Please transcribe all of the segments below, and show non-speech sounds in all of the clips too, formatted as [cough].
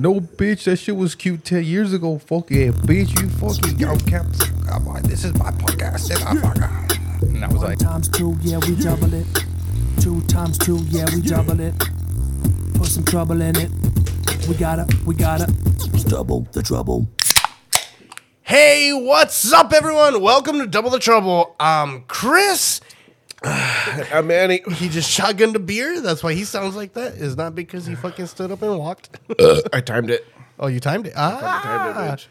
No, bitch, that shit was cute 10 years ago. Fuck yeah, bitch, you fucking yo, caps. I'm like, This is my podcast. And, I'm like, and I was like, times two, yeah, we double it. Two times two, yeah, we double it. Put some trouble in it. We gotta, we gotta. Double the trouble. Hey, what's up, everyone? Welcome to Double the Trouble. I'm Chris. [sighs] I'm Manny. He just shotgunned a beer. That's why he sounds like that. Is not because he fucking stood up and walked. I timed it. oh, you timed it. Ah, timed it, bitch.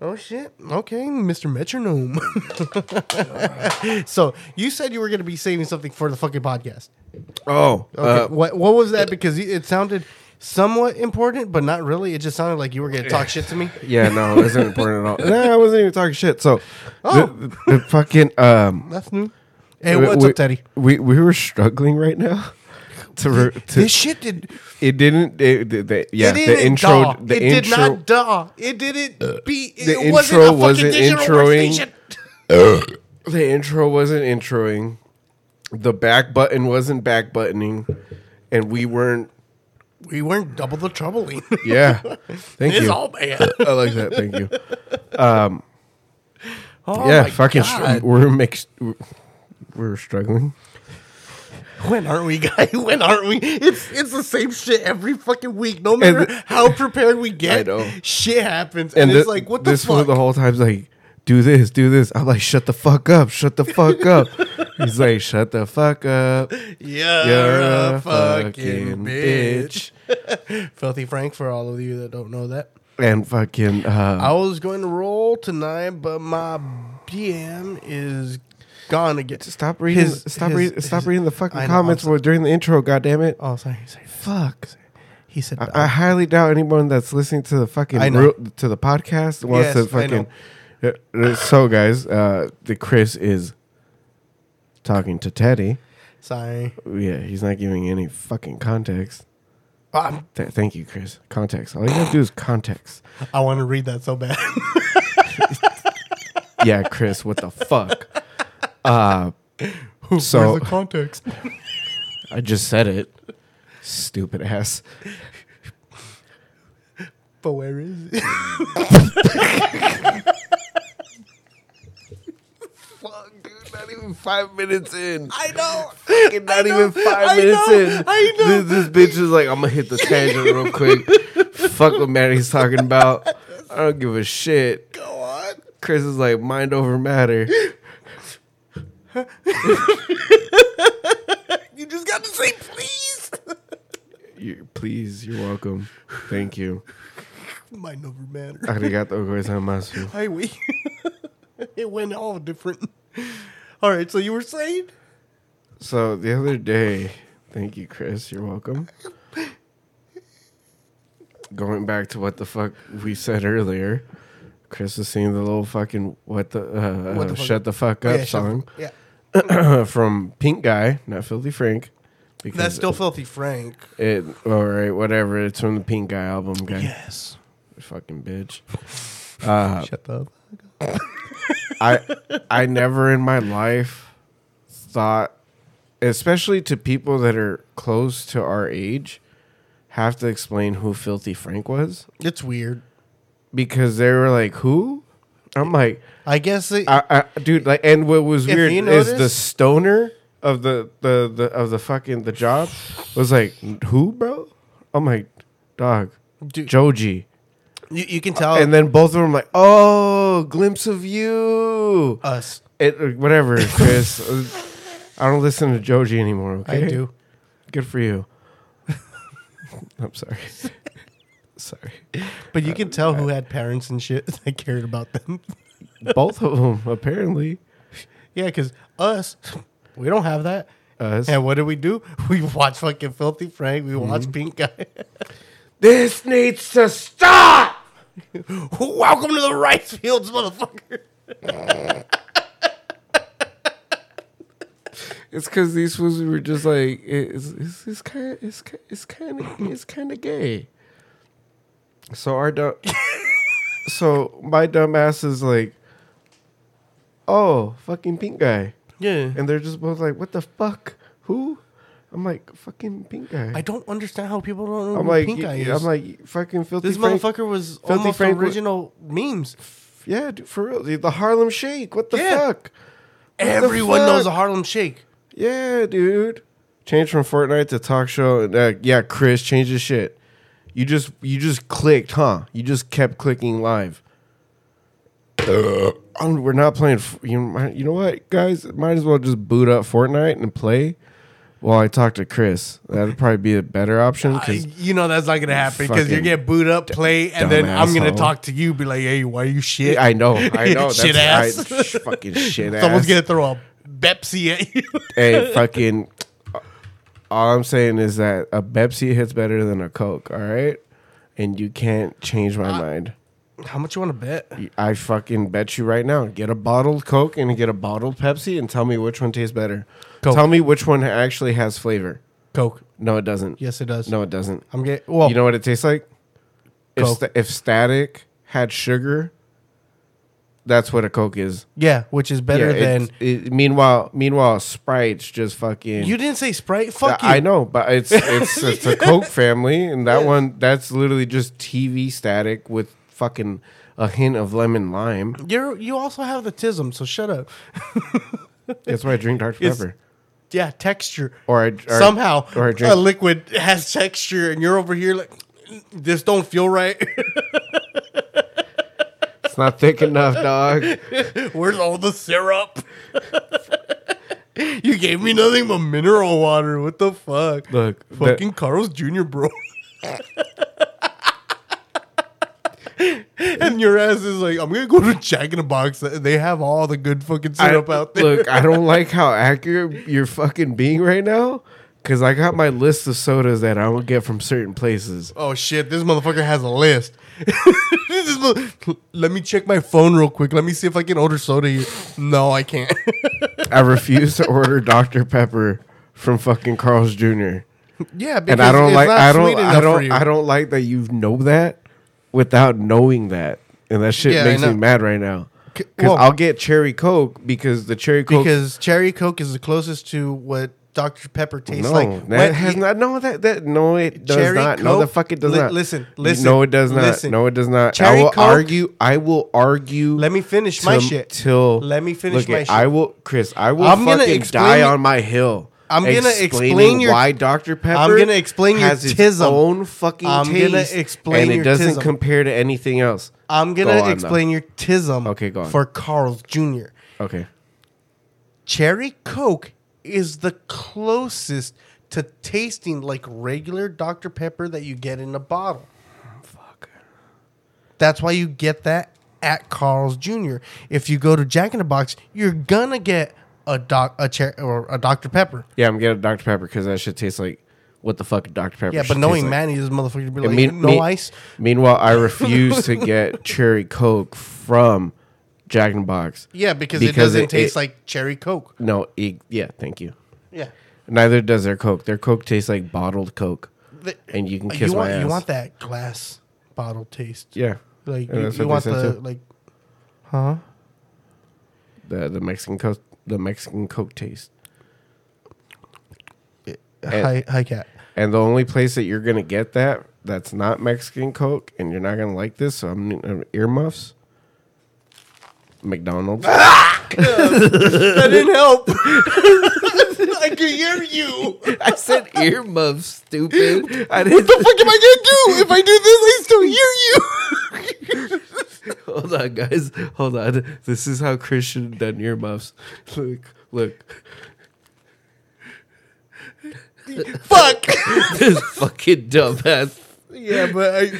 Oh shit. Okay, Mr. Metronome. [laughs] so you said you were going to be saving something for the fucking podcast. Oh, Okay. uh, what What was that? Because it sounded somewhat important, but not really. It just sounded like you were going to talk shit to me. [laughs] yeah, no, it wasn't important at all. [laughs] No, I wasn't even talking shit. So, Oh. the, the, the fucking, um, That's new. Hey, what's we, up, Teddy? We, we were struggling right now [laughs] to, re, to This shit did. it didn't, it, the, the, yeah, it didn't the intro, the it intro, did not daw. It didn't uh, beat. the It wasn't intro wasn't introing. [laughs] the intro wasn't introing, the back button wasn't back buttoning, and we weren't. We weren't double the troubling. [laughs] Yeah, thank it's you. all bad. I like that. Thank you. Um, oh yeah, fucking. We're mixed. We're struggling. When aren't we, [laughs] guy? When aren't we? It's it's the same shit every fucking week. No matter And- how prepared we get, I know. shit happens, and, it's thi- like, what the this fool fuck? the whole time's like, do this, do this. I'm like, shut the fuck up, shut the fuck up. [laughs] He's like, shut the fuck up. You're, You're a fucking bitch. [laughs] Filthy Frank, for all of you that don't know that. And fucking, uh, I was going to roll tonight, but my BM is gone again. stop reading, His- stop his- reading, stop his- reading the fucking know, comments during the intro. God damn it! Oh, sorry, sorry. Fuck. He said, I, I highly doubt anyone that's listening to the fucking to the podcast wants Yes, to fucking. Uh, So, guys, uh, the Chris is talking to Teddy. sorry. Yeah, he's not giving any fucking context. I'm, Th- thank you, Chris. Context. All you gotta do is context. I want to read that so bad. [laughs] [laughs] Yeah, Chris. What the fuck? Uh, so Where's the context? [laughs] I just said it. Stupid ass. but where is it? Fuck, dude. Not even five minutes in. I know. Fucking not I know, even five I minutes know, in. I know. This, this bitch is like, I'm gonna hit the tangent real quick. Fuck what Maddie's talking about. I don't give a shit. Go on. Chris is like, mind over matter. [laughs] You just got to say please. You, please, you're welcome. Thank you. Mind over matter. Arigato gozaimasu. [laughs] Hi, we. [laughs] it went all different. All right, so you were saying? So the other day, thank you, Chris. You're welcome. Going back to what the fuck we said earlier, Chris was singing the little fucking what the, uh, What the fuck? shut the fuck Oh, up yeah, song Yeah. [coughs] from Pink Guy, not Filthy Frank. Because That's still filthy Frank. it. All right, whatever. It's from the Pink Guy album, guy. Yes. Fucking bitch. [laughs] Uh, Shut up. I I never in my life thought, especially to people that are close to our age, have to explain who Filthy Frank was It's weird. because they were like, "Who?" I'm like, I guess it, I, I, dude, like, and what was weird you is the stoner of the, the the of the fucking the job was like, "Who, bro?" I'm like, "Dog, Dude, Joji," you, you can tell and then both of them like, "Oh, glimpse of you." us. It uh, whatever, Chris. [laughs] I don't listen to Joji anymore. Okay, I do. Good for you. [laughs] I'm sorry. Sorry. But you can tell who had parents and shit [laughs] that cared about them. Both of them apparently. yeah, because us, we don't have that. Us. And what do we do? [laughs] We watch fucking Filthy Frank. We watch mm-hmm. Pink Guy. [laughs] This needs to stop. Welcome to the rice fields, motherfucker. It's because these fools were just like it's it's it's kind of it's ki- it's kind of it's kind of gay. So our dumb, so my dumb ass is like, oh fucking pink guy, Yeah. and they're just both like, what the fuck, who? I'm like fucking pink guy. I don't understand how people don't know I'm who like, Pink Eye is. I'm like fucking filthy. this Frank. motherfucker was Filthy almost Frank original memes. Yeah, dude, for real. dude, The Harlem Shake. What the Yeah. fuck? What the Everyone knows the? Harlem Shake. Yeah, dude. Change from Fortnite to talk show. and, Uh, yeah, Chris, change the shit. You just you just clicked, huh? You just kept clicking live. Um, we're not playing. f- You know, you know what, guys? Might as well just boot up Fortnite and play while I talk to Chris. That'd probably be a better option. I- 'cause- you know that's not gonna happen because you Fucking get booed up, play, and then dumb I'm gonna asshole. talk to you, be like, "Hey, why are you shit?" I know, I [laughs] know. Shit ass. Sh- fucking shit [laughs] ass. Someone's gonna throw a Pepsi at you. hey, fucking. All I'm saying is that a Pepsi hits better than a Coke. All right, and you can't change my mind. How much you want to bet? I fucking bet you right now. Get a bottled Coke and get a bottled Pepsi, and tell me which one tastes better. Coke. Tell me which one actually has flavor. Coke. No, it doesn't. Yes, it does. No, it doesn't. I'm getting. Well, you know what it tastes like? If, Coke. sta- if Static had sugar, that's what a Coke is. yeah, which is better Yeah, than. it's- it, meanwhile, meanwhile, Sprite's just fucking. You didn't say Sprite. Fuck I you. know, but it's it's [laughs] it's a Coke family, and that one that's literally just TV static with fucking a hint of lemon lime. You're you also have the tism, so shut up. [laughs] That's why I drink Dr It's- Pepper. Yeah, texture. Or I or, Somehow or I drink. a liquid has texture, and you're over here like this don't feel right. [laughs] it's not thick enough, dog. [laughs] Where's all the syrup? [laughs] you gave me nothing but mineral water. What the fuck? Look, that- Fucking Carl's Jr. bro. [laughs] and your ass is like, I'm gonna go to Jack in the Box. They have all the good fucking I, syrup out there. look, I don't like how accurate you're fucking being right now, because I got my list of sodas that I will get from certain places. Oh shit! This motherfucker has a list. [laughs] Let me check my phone real quick. Let me see if I can order soda here. No, I can't. I [laughs] refuse to order Dr Pepper from fucking Carl's Jr. yeah, because and I don't it's like I don't I don't. I don't like that you know that without knowing that, and that shit Yeah, makes me mad right now. Because well- I'll get cherry coke because the cherry coke because cherry coke is the closest to what Dr Pepper tastes no like. that When has not no that that no it does Cherry not no the fuck it does Li- not listen, listen, no it does not listen. no it does not I will Coke- argue I will argue Let me finish my till- shit. till Let me finish my at- shit. I will Chris I will I'm gonna die your- on my hill. I'm gonna explain your- why Dr Pepper I'm gonna explain your has tism. own fucking I'm gonna explain and it your doesn't tism. compare to anything else. I'm gonna on, though. explain your tism. Okay, go on. For Carl's Jr. Okay. Cherry Coke is the closest to tasting like regular Dr. Pepper that you get in a bottle. Fuck. That's why you get that at Carl's Jr. If you go to Jack in the Box, you're gonna get a doc a cher- or a Dr. Pepper. Yeah, I'm getting a Dr Pepper because that shit tastes like what the fuck Dr Pepper. Yeah, but knowing taste like. Manny, this motherfucker be like, mean- no mean- ice. Meanwhile, I refuse to get [laughs] cherry coke from Jack in the Box. Yeah, because, it Because doesn't it- taste it- like cherry Coke. No, e- yeah, thank you. Yeah. Neither does their coke. Their coke tastes like bottled coke, The- and you can kiss you my want ass. you want that glass bottle taste. Yeah, Like And you, that's you what want they said the too. like Huh? the the Mexican coke, the Mexican coke taste. Hi hi cat. And the only place that you're gonna get that that's not Mexican Coke, and you're not gonna like this, so I'm uh, earmuffs. McDonald's. Ah! [laughs] That didn't help. [laughs] I can hear you. I said earmuffs, stupid. I What didn't. the fuck am I gonna do? If I do this, I still hear you. Hold on, guys. Hold on. This is how Christian done earmuffs. Look, look. fuck. [laughs] This fucking dumbass. Yeah, but I,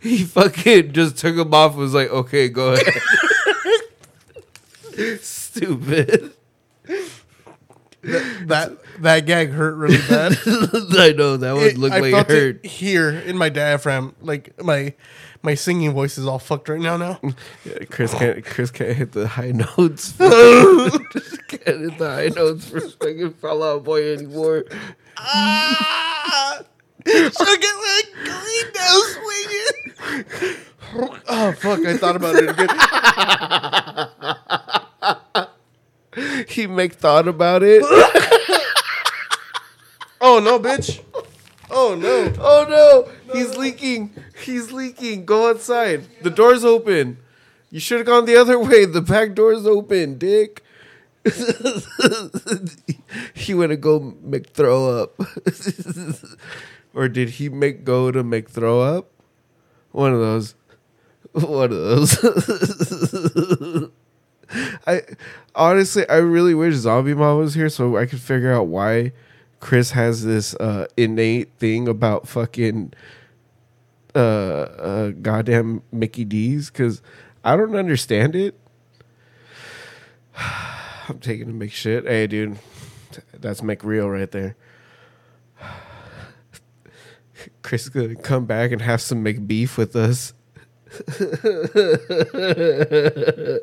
He fucking just took him off. and Was like, okay, go ahead. [laughs] Stupid. that that gag hurt really bad. [laughs] I know that would It- look I like felt it hurt. it here in my diaphragm. Like my my singing voice is all fucked right now. Now Yeah, [laughs] Chris can't. Chris can't hit the high notes. Just can't hit the high notes for fucking Fall Out Boy anymore. ah, at my green now swinging. oh fuck! I thought about it again. [laughs] He make thought about it. [laughs] Oh no, bitch. Oh no. Oh no, he's leaking. He's leaking. Go outside. The door's open. You should have gone the other way. The back door's open, dick. [laughs] he went to go make throw up. or did he make go to make throw up? One of those. One of those. I honestly I really wish Zombie Mom was here so I could figure out why Chris has this uh, innate thing about fucking uh, uh goddamn Mickey D's because I don't understand it. [sighs] I'm taking a big shit. Hey, dude, that's McReal right there. [sighs] Chris is gonna come back and have some McBeef with us.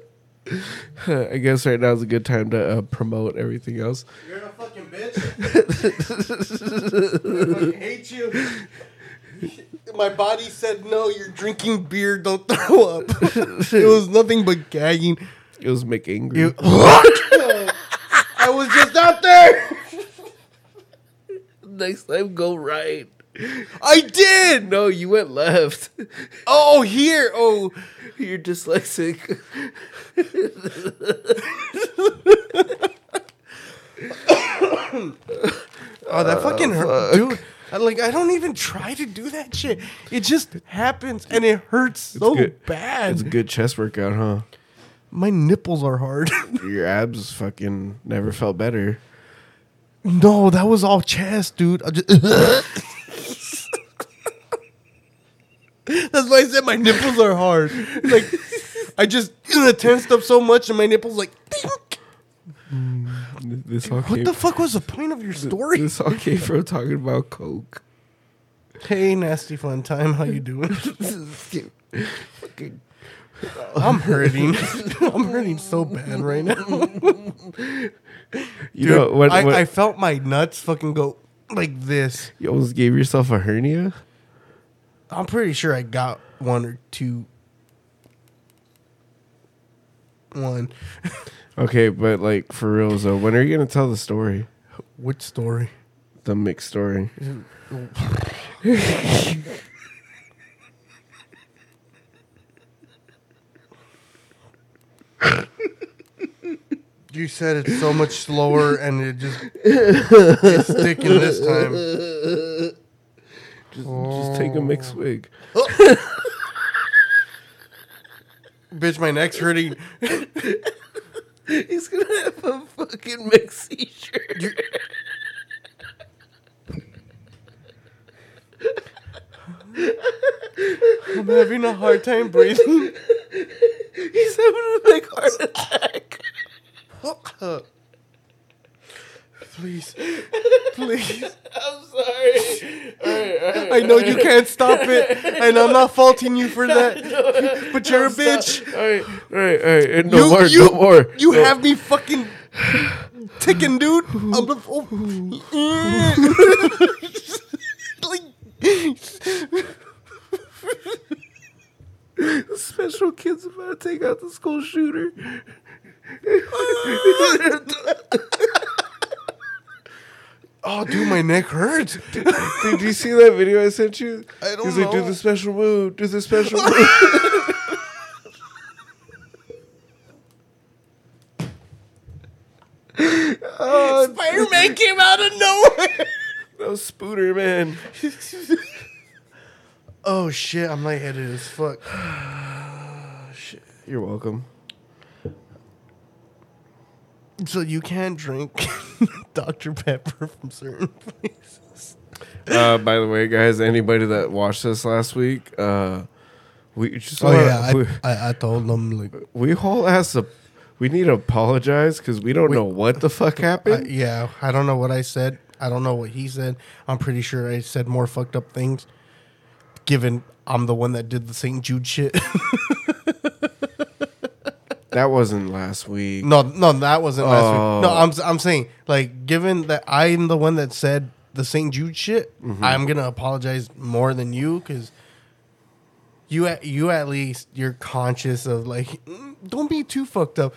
[laughs] [laughs] I guess right now is a good time to uh, promote everything else. You're a fucking bitch. [laughs] I fucking hate you. My body said no. You're drinking beer. Don't [laughs] throw up. it was nothing but gagging. It was McAngry. You. I was just out there. Next time, go right. I did. No, you went left. Oh, here. Oh, You're dyslexic. oh, that ah, fucking hurt, dude. I, like I don't even try to do that shit. It just happens and it hurts so good. bad. It's a good chest workout, huh? My nipples are hard. [laughs] Your abs fucking never felt better. no, that was all chest, dude. [laughs] I just That's why I said my nipples are hard. Like I just tensed up so much and my nipples like. "Pink." Mm, this all What came. the fuck was the point of your story? This all came from talking about coke. Hey, nasty fun time. How you doing? [laughs] Uh, I'm hurting. [laughs] I'm hurting so bad right now. you know when, I, when I felt my nuts fucking go like this. you almost gave yourself a hernia. I'm pretty sure I got one or two. One. [laughs] Okay, but like for real though, when are you gonna tell the story? Which story? The mixed story. [laughs] You said it's so much slower and it just it's sticking this time. [laughs] Just, just take a mixed oh. wig. Oh. [laughs] Bitch, my neck's hurting. [laughs] He's gonna have a fucking mixed t-shirt. [laughs] I'm having a hard time breathing. He's having a big heart attack. Please. Please. [laughs] I'm sorry. All right, all right. I know you can't stop it, and I'm not faulting you for [laughs] that. But you're a bitch. All right, all right, all right. And No You- more, you- no more. You No. have me fucking ticking, dude. [sighs] I'm oh. [laughs] the, oh. like, special kid's about to take out the school shooter. Oh, dude, my neck hurts. [laughs] Did you see that video I sent you? I don't He's like, do the special move, do the special move. [laughs] oh, Spider-Man came out of nowhere. [laughs] that was Spooter, man. Oh shit, I'm lightheaded as fuck. [sighs] shit. You're welcome. So you can't drink [laughs] Dr. Pepper from certain places. Uh, by the way, guys, anybody that watched us last week, uh, we just Oh wanna- yeah, we, I, I, I told them like, we whole ass a, we need to apologize because we don't We- know what the fuck I, happened. yeah, I don't know what I said. I don't know what he said. I'm pretty sure I said more fucked up things. Given I'm the one that did the St. Jude shit. [laughs] that wasn't last week. no, no, that wasn't last week. No, Oh. I'm I'm saying like given that I'm the one that said the St. Jude shit, Mm-hmm. I'm gonna apologize more than you because you at you at least you're conscious of like mm, [laughs] don't be too fucked up.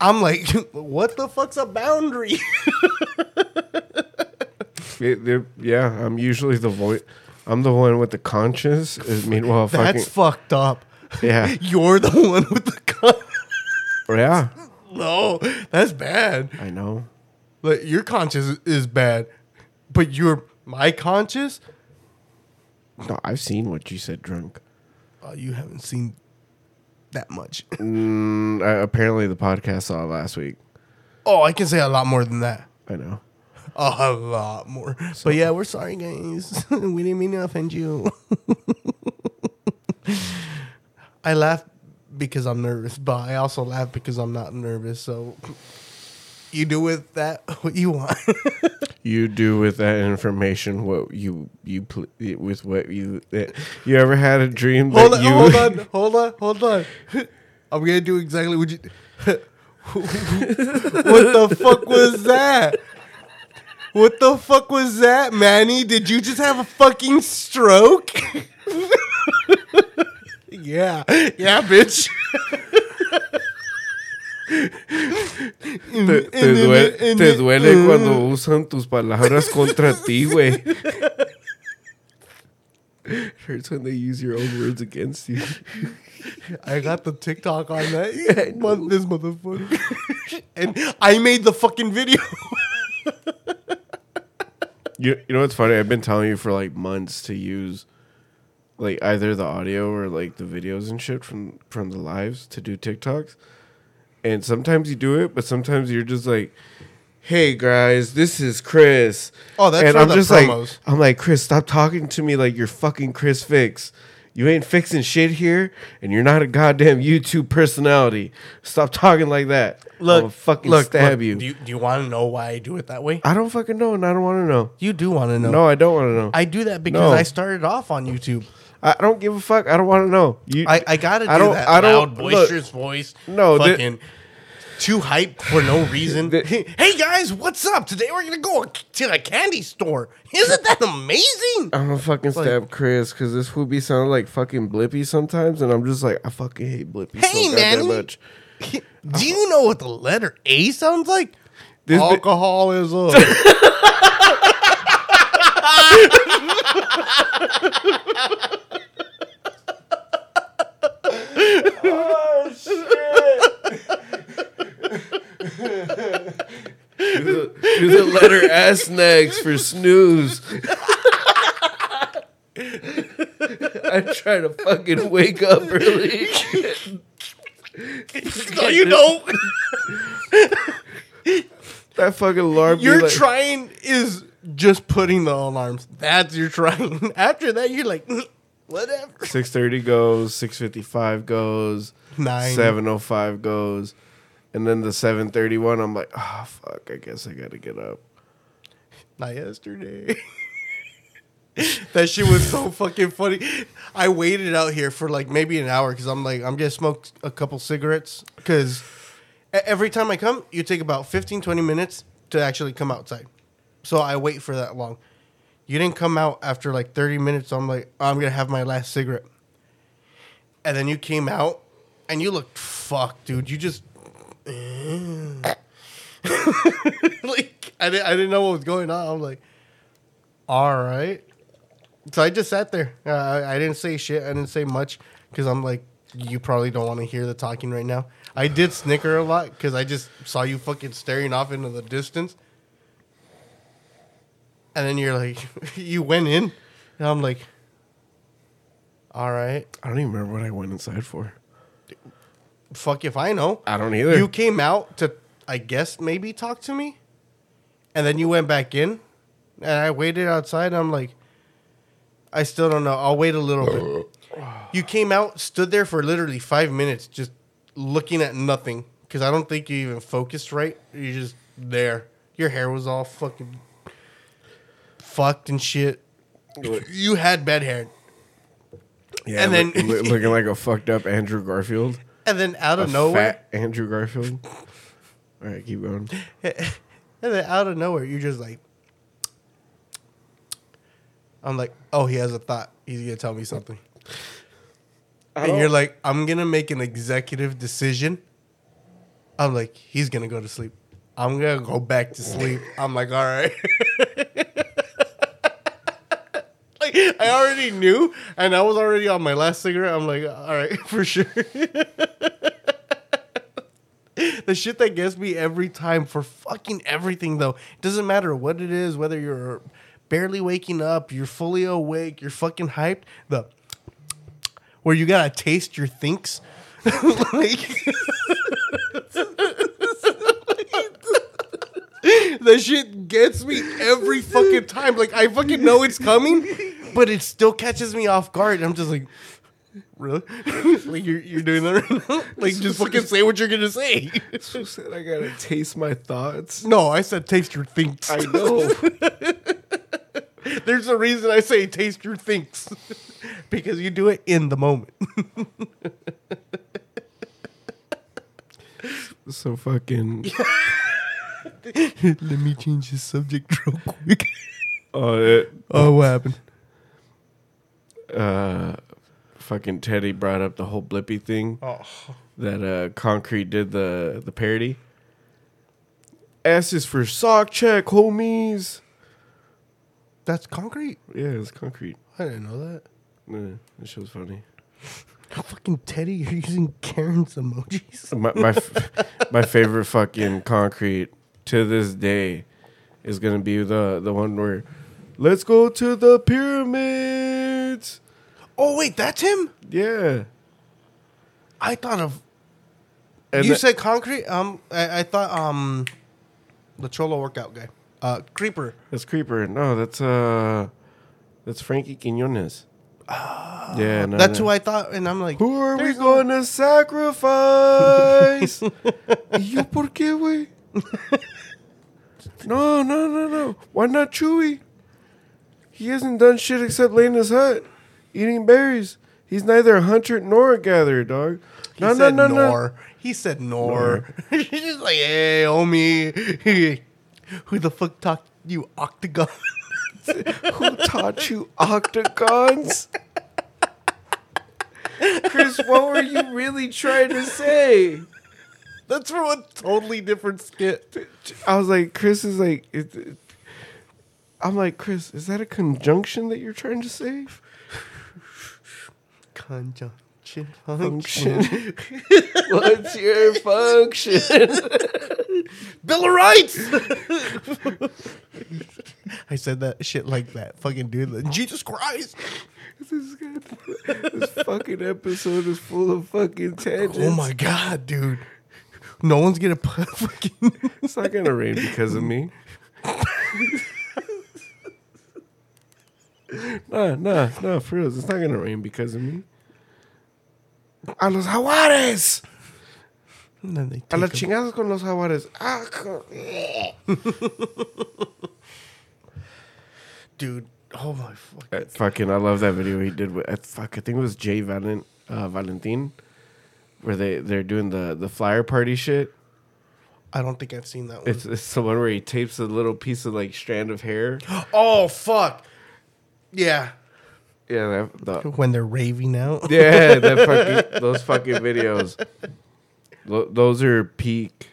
I'm like, [laughs] what the fuck's a boundary? [laughs] It- they're- yeah, I'm usually the voice. I'm the one with the conscience. Meanwhile, That's fucking fucked up. yeah, You're the one with the. Yeah. no, that's bad. I know. Like your conscience is bad, but your my conscience. No, I've seen what you said. Drunk. Oh, you haven't seen that much. [laughs] Mm, I, apparently, the podcast saw it last week. Oh, I can say a lot more than that. I know. A lot more. but yeah, we're sorry, guys. [laughs] we didn't mean to offend you. [laughs] I laugh because I'm nervous, but I also laugh because I'm not nervous. So you do with that [laughs] what you want. [laughs] You do with that information what you you pl- with what you you ever had a dream that hold on, you hold on, [laughs] hold on, hold on. I'm gonna do exactly what you. what the fuck was that? What the fuck was that, Manny? Did you just have a fucking stroke? Yeah, yeah, bitch. te, [laughs] te due- te duele cuando usan tus palabras contra ti, güey. Hurts when they use your own words against you. I got the TikTok on that. [laughs] Mon- this motherfucker. and I made the fucking video. You you know what's funny? I've been telling you for like months to use like either the audio or like the videos and shit from from the lives to do TikToks. And sometimes you do it, but sometimes you're just like, "Hey guys, this is Chris." Oh, that's and I'm the just promos. like, I'm like, Chris, stop talking to me like you're fucking Chris Fix. You ain't fixing shit here, and you're not a goddamn YouTube personality. Stop talking like that. I'll fucking stab you. Do you, do you want to know why I do it that way? I don't fucking know, and I don't want to know. You do want to know. No, I don't want to know. I do that because No. I started off on YouTube. I don't give a fuck. I don't want to know. You, I, I gotta do I don't- that I don't- loud, look. boisterous voice. No, the- fucking too hype for no [laughs] reason. The- hey guys, what's up? Today we're gonna go to a candy store. [laughs] Isn't that amazing? I'm gonna fucking stab Chris because this be sounding like fucking Blippi sometimes, and I'm just like, I fucking hate Blippi Hey, so Manny. much. [laughs] Do you know what the letter A sounds like? This bi- Alcoholism. Do the, do the letter S next for snooze. I try to fucking wake up early. no, [laughs] you don't. that fucking alarm. Your like, trying is just putting the alarms. That's your trying. [laughs] After that, you're like, mm, whatever. 6:30 goes, 6:55 goes, Nine. 7:05 goes, and then the 7:31. I'm like, oh fuck, I guess I gotta get up. Not yesterday. [laughs] that shit was so fucking funny. I waited out here for like maybe an hour because I'm like, I'm gonna smoke a couple cigarettes. Because every time I come, you take about 15, 20 minutes to actually come outside. So I wait for that long. You didn't come out after like 30 minutes. So I'm like, oh, I'm gonna have my last cigarette. And then you came out and you looked fucked, dude. You just. Eh. [laughs] like I didn't, I didn't know what was going on. I'm like, all right. So I just sat there. I, I didn't say shit. I didn't say much because I'm like, you probably don't want to hear the talking right now. I did snicker a lot because I just saw you fucking staring off into the distance. And then you're like, [laughs] you went in, and I'm like, all right, I don't even remember what I went inside for. fuck if I know. I don't either. You came out to, I guess, maybe talk to me, and then you went back in, and I waited outside. And I'm like, I still don't know. I'll wait a little bit. [sighs] You came out, stood there for literally five minutes, just looking at nothing, because I don't think you even focused right. You're just there. Your hair was all fucking fucked and shit. You had bad hair, yeah, and and then- then [laughs] looking like a fucked up Andrew Garfield, and then out a of nowhere, fat Andrew Garfield. All right, keep going. [laughs] And then out of nowhere, you're just like, I'm like, oh, he has a thought. He's gonna tell me something. And you're like, I'm gonna make an executive decision. I'm like, he's gonna go to sleep. I'm gonna go back to sleep. I'm like, all right. [laughs] [laughs] I already knew, and I was already on my last cigarette. I'm like, all right, [laughs] for sure. the shit that gets me every time for fucking everything, though, it doesn't matter what it is, whether you're barely waking up, you're fully awake, you're fucking hyped. The where you gotta taste your thinks. [laughs] like, [laughs] that shit gets me every fucking time. Like I fucking know it's coming, but it still catches me off guard. I'm just like, really? [laughs] like you're you're doing that right now? [laughs] Like just fucking say what you're gonna say. Who said I gotta taste my thoughts? No, I said taste your thinks. I know. There's a reason I say taste your thinks. because you do it in the moment. so fucking. [laughs] Let me change the subject [laughs] real quick. Oh, it, Oh, what happened? uh, fucking Teddy brought up the whole Blippi thing Oh, that uh, Concrete did the the parody. S is for sock check, homies. that's concrete. Yeah, it's Concrete. I didn't know that. Yeah, that show's funny. How [laughs] Fucking Teddy, you're using Karen's emojis. My my, f- my favorite fucking Concrete to this day is gonna be the the one where, let's go to the pyramids. Oh wait, that's him. Yeah. I thought of. And you the- said concrete. Um, I, I thought um, the Cholo workout guy. Uh, Creeper. That's Creeper. No, that's uh, that's Frankie Quinones. yeah, no, that's no. who I thought, and I'm like, Who are we going to sacrifice? [laughs] you yo por qué, güey? [laughs] no, no, no, no. Why not Chewy? He hasn't done shit except lay in his hut, eating berries. He's neither a hunter nor a gatherer, dog. He No, no, said no, no. nor. He said nor. [laughs] He's just like, hey, homie, [laughs] who the fuck taught you octagon? Who taught you octagons? Chris, what were you really trying to say? That's from a totally different skit. I was like, Chris is like, it, it- I'm like, Chris, is that a conjunction that you're trying to save? [laughs] Conjunction Function. function. [laughs] What's your function? [laughs] Bill of Rights. I said that shit like that. Fucking dude. like, Jesus Christ. this, guy- this fucking episode is full of fucking oh tangents. Oh my god, dude. No one's gonna put fucking. [laughs] It's not gonna rain because of me. nah, nah, nah, for real. It's not gonna rain because of me. A los jaguares. And then they A las take 'em. chingadas con los jaguares. Ah, co- [laughs] dude. Oh my fuck. Uh, fucking, I love that video he did with. Uh, fuck, I think it was Jay Valent, uh, Valentin, where they they're doing the the flyer party shit. I don't think I've seen that one. It's it's the one where he tapes a little piece of like strand of hair. [gasps] oh fuck. Yeah. Yeah, that, the, When they're raving out. [laughs] yeah, that fucking [laughs] those fucking videos. Tho- Those are peak,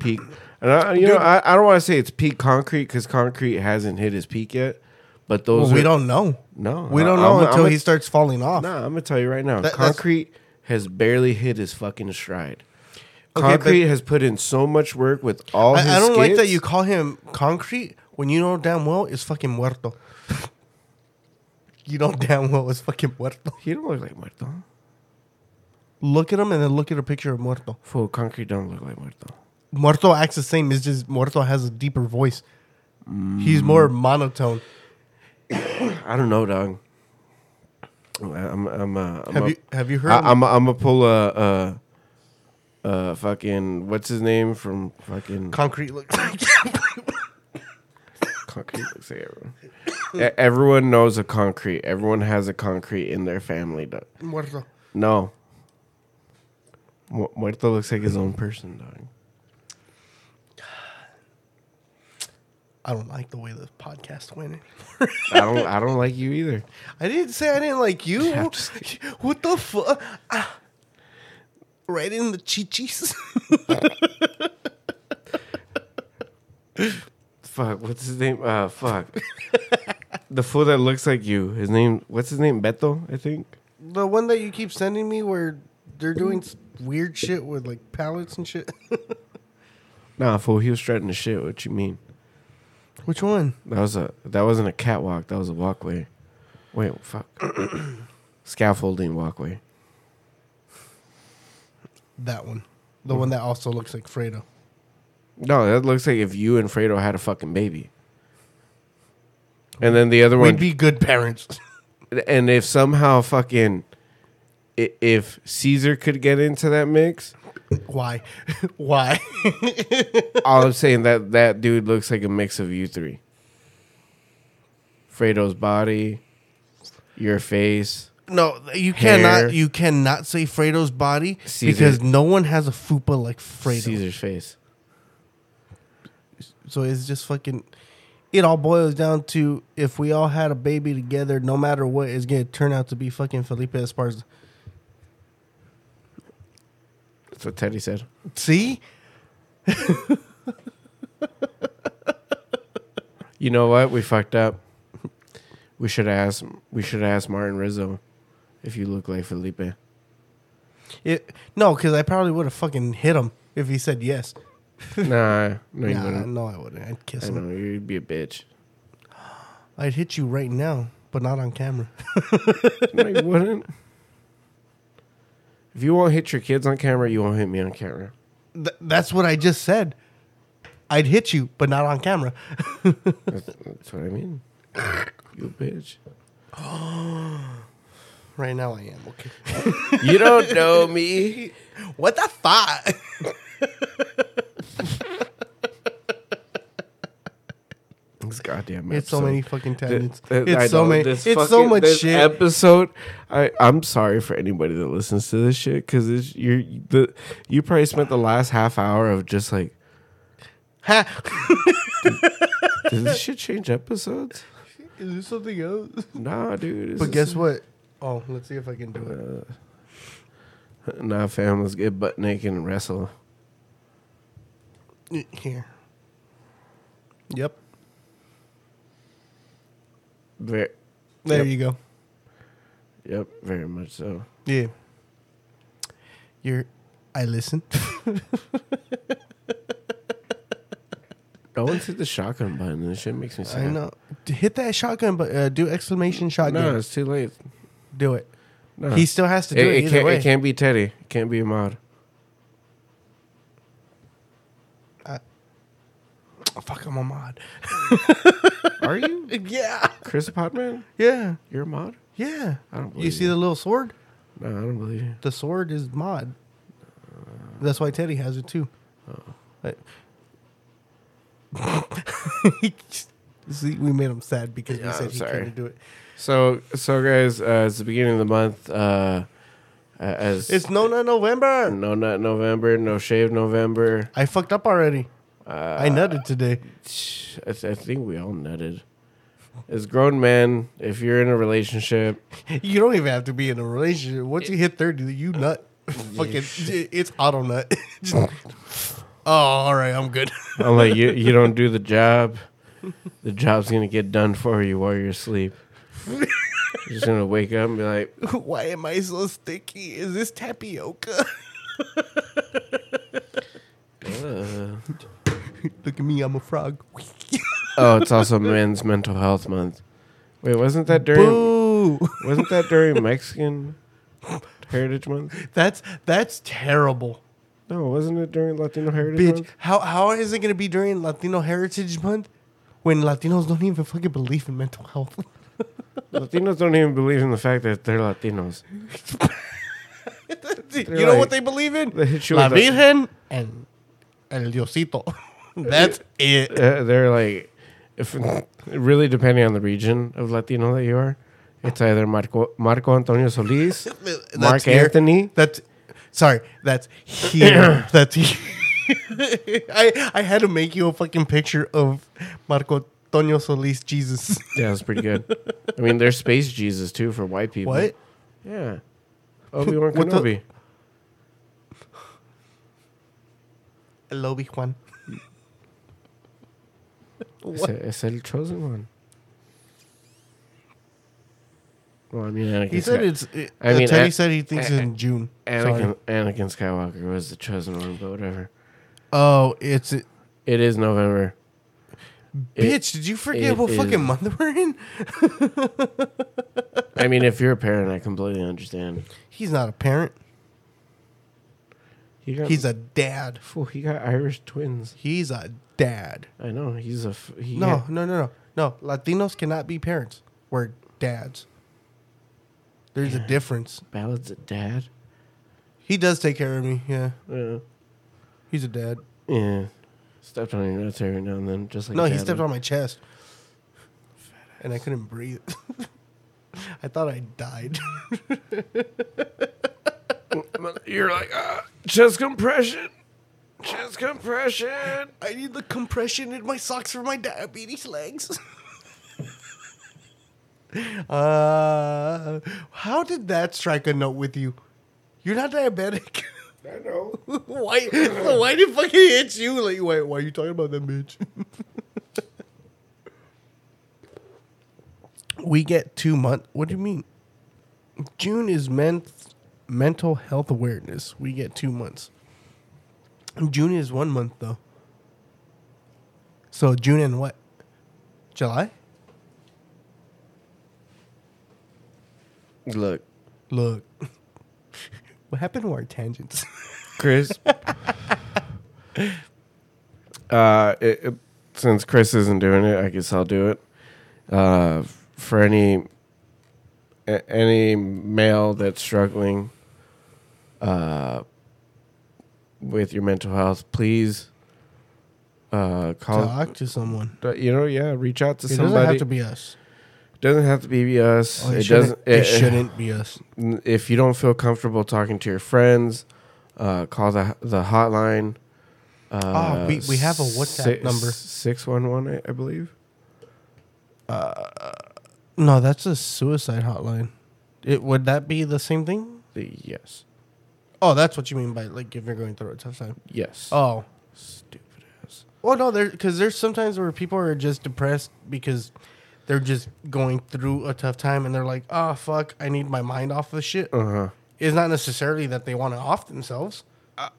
peak. And I, you know, I, I don't want to say it's peak concrete because concrete hasn't hit his peak yet. But those Well, we are- don't know. No, We don't I- know I'm- until I'm he starts falling off. Nah, I'm gonna tell you right now. That- concrete has barely hit his fucking stride. Okay, Concrete but- has put in so much work with all his I, I don't like that skits. you call him concrete when you know damn well it's fucking muerto. you know damn well it's fucking muerto. He don't look like muerto. Look at him and then look at a picture of muerto. Full concrete don't look like muerto. Muerto acts the same. It's just muerto has a deeper voice. He's more monotone. [coughs] I don't know, dog. I'm I'm uh, I'm Have a- you have you heard? I, I'm I'm gonna pull a uh uh fucking what's his name from fucking concrete looks [coughs] like. concrete looks like everyone. E- everyone knows a concrete. Everyone has a concrete in their family. Dog. muerto. No. Mu- Muerto looks like his own person, dog. I don't like the way the podcast went. I don't. I don't like you either. [laughs] I didn't say I didn't like you. [laughs] What the fuck? Ah. right in the chichis. [laughs] Fuck. What's his name? Uh, fuck. The fool that looks like you. His name. What's his name? Beto, I think. The one that you keep sending me where they're doing weird shit with like pallets and shit. Nah, fool. He was strutting the shit. What you mean? Which one? That was a. That wasn't a catwalk. That was a walkway. Wait, fuck. [clears throat] Scaffolding walkway. That one. The one that also looks like Fredo. No, that looks like if you and Fredo had a fucking baby. And then the other one We'd be good parents. [laughs] and if somehow fucking i- if Caesar could get into that mix, Why? [laughs] Why? all I'm saying that that dude looks like a mix of you three. Fredo's body, your face. no, you Hair. cannot. You cannot say Fredo's body Caesar. because no one has a fupa like Fredo. Caesar's face. So it's just fucking. It all boils down to if we all had a baby together, no matter what, it's gonna turn out to be fucking Felipe Esparza. That's what Teddy said. See, You know what? We fucked up. We should ask. We should ask Martin Rizzo if you look like Felipe. it no, because I probably would have fucking hit him if he said yes. Nah, no, you Nah, wouldn't. no, I wouldn't. I'd kiss I him. know you'd be a bitch. I'd hit you right now, but not on camera. [laughs] No, you wouldn't. If you won't hit your kids on camera, you won't hit me on camera. Th- that's what I just said. I'd hit you, but not on camera. [laughs] That's, that's what I mean. You bitch. [gasps] right now, I am okay. You don't know me. [laughs] What the fuck? [laughs] This goddamn It's so many fucking tangents. It's so many. It's so much shit. Episode. I I'm sorry for anybody that listens to this shit because it's you're the you probably spent the last half hour of just like Ha! [laughs] did this shit change episodes? Is this something else? Nah, dude. But guess what? Oh, let's see if I can do it. Uh, nah, fam. Let's get butt naked and wrestle. Here. Yep. Very, There Yep. you go. yep, very much so. Yeah. You're. I listen. No [laughs] one's hit the shotgun button. This shit makes me sad. I know. Hit that shotgun, but uh, do exclamation shotgun. No, it's too late. do it. No. He still has to do it, it, it can't, way. it can't be Teddy. It can't be Ahmad. Oh, fuck, I'm a mod. [laughs] Are you? [laughs] yeah. Chris Podman? Yeah. You're a mod? Yeah. I don't believe You see the little sword? No, I don't believe you. The sword is mod. That's why Teddy has it too. But- [laughs] See, we made him sad because Yeah, we said I'm he sorry. couldn't do it. So, so guys, uh, it's the beginning of the month. Uh, uh, as It's no no November. no not November, no shave November. I fucked up already. Uh, I nutted today. [sighs] I, I think we all nutted. As grown men, if you're in a relationship, [laughs] You don't even have to be in a relationship. Once you hit thirty, you nut. [laughs] Fucking, it's auto nut. [laughs] Just- oh, all right, I'm good. I'm like you, you don't do the job. The job's gonna get done for you while you're asleep. You're just gonna wake up and be like, Why am I so sticky? Is this tapioca? uh. [laughs] Look at me, I'm a frog. [laughs] "Oh, it's also Men's Mental Health Month." Wait, wasn't that during? Boo! [laughs] Wasn't that during Mexican Heritage Month? That's that's terrible. No, wasn't it during Latino Heritage Bitch, Month? how how is it gonna be during Latino Heritage Month when Latinos don't even fucking believe in mental health? Latinos don't even believe in the fact that they're Latinos. you know like- what they believe in? They hit you La Virgen and El Diosito. [laughs] That's it. Uh, they're like, if really depending on the region of Latino that you are, it's either Marco Marco Antonio Solis, [laughs] Mark here. Anthony. That's sorry. That's here. [coughs] that's here. [laughs] I I had to make you a fucking picture of Marco Antonio Solis Jesus. Yeah, that's pretty good. I mean, there's Space Jesus too for white people. What? Yeah. Obi Wan the- Kenobi. El Obi Juan. Es, es el chosen one. Well, I mean, Anakin He said Sky- it's. It, I mean, Teddy A- said he thinks A- in June. Anakin, Sorry. Anakin Skywalker was the chosen one, but whatever. Oh, it's it. It is November. It- Bitch, did you forget it what is- fucking month we're in? [laughs] I mean, if you're a parent, I completely understand. He's not a parent. He got, He's a dad. fool, he got Irish twins. He's a dad. I know he's a f- he No, got- no, no, no, no. Latinos cannot be parents. We're dads. There's a difference. Ballad's a dad. He does take care of me. Yeah, Yeah, he's a dad. yeah. Stepped on your nuts every now and then, just like no, he dad stepped would. on my chest, and I couldn't breathe. [laughs] I thought I died. [laughs] You're like ah, chest compression, chest compression. I need the compression in my socks for my diabetes legs. [laughs] uh, how did that strike a note with you? You're not diabetic. [laughs] I know. [laughs] why? Why did it fucking hit you? Like, why? Why are you talking about that bitch? we get two months. What do you mean? June is men- mental health awareness. We get two months. June is one month though. So June and what? July? Look, Look. [laughs] what happened to our tangents? [laughs] Chris. uh, it, it- since Chris isn't doing it, I guess I'll do it. Uh, for any a- any male that's struggling uh, with your mental health, please uh, call. Talk to someone. uh, You know, yeah, reach out to someone. It somebody. doesn't have to be us. doesn't have to be us. Oh, it shouldn't- doesn't. It, it- shouldn't be us. [laughs] if you don't feel comfortable talking to your friends, uh, call the the hotline. Uh, Oh, we- we have a WhatsApp number. six one one, I believe. No, that's a suicide hotline. It would that be the same thing? The- Yes, Oh, that's what you mean by like if you're going through a tough time. yes. Oh, stupid ass. well, no, there because there's sometimes where people are just depressed because they're just going through a tough time and they're like, oh fuck, I need my mind off of shit. Uh huh. It's not necessarily that they want to off themselves.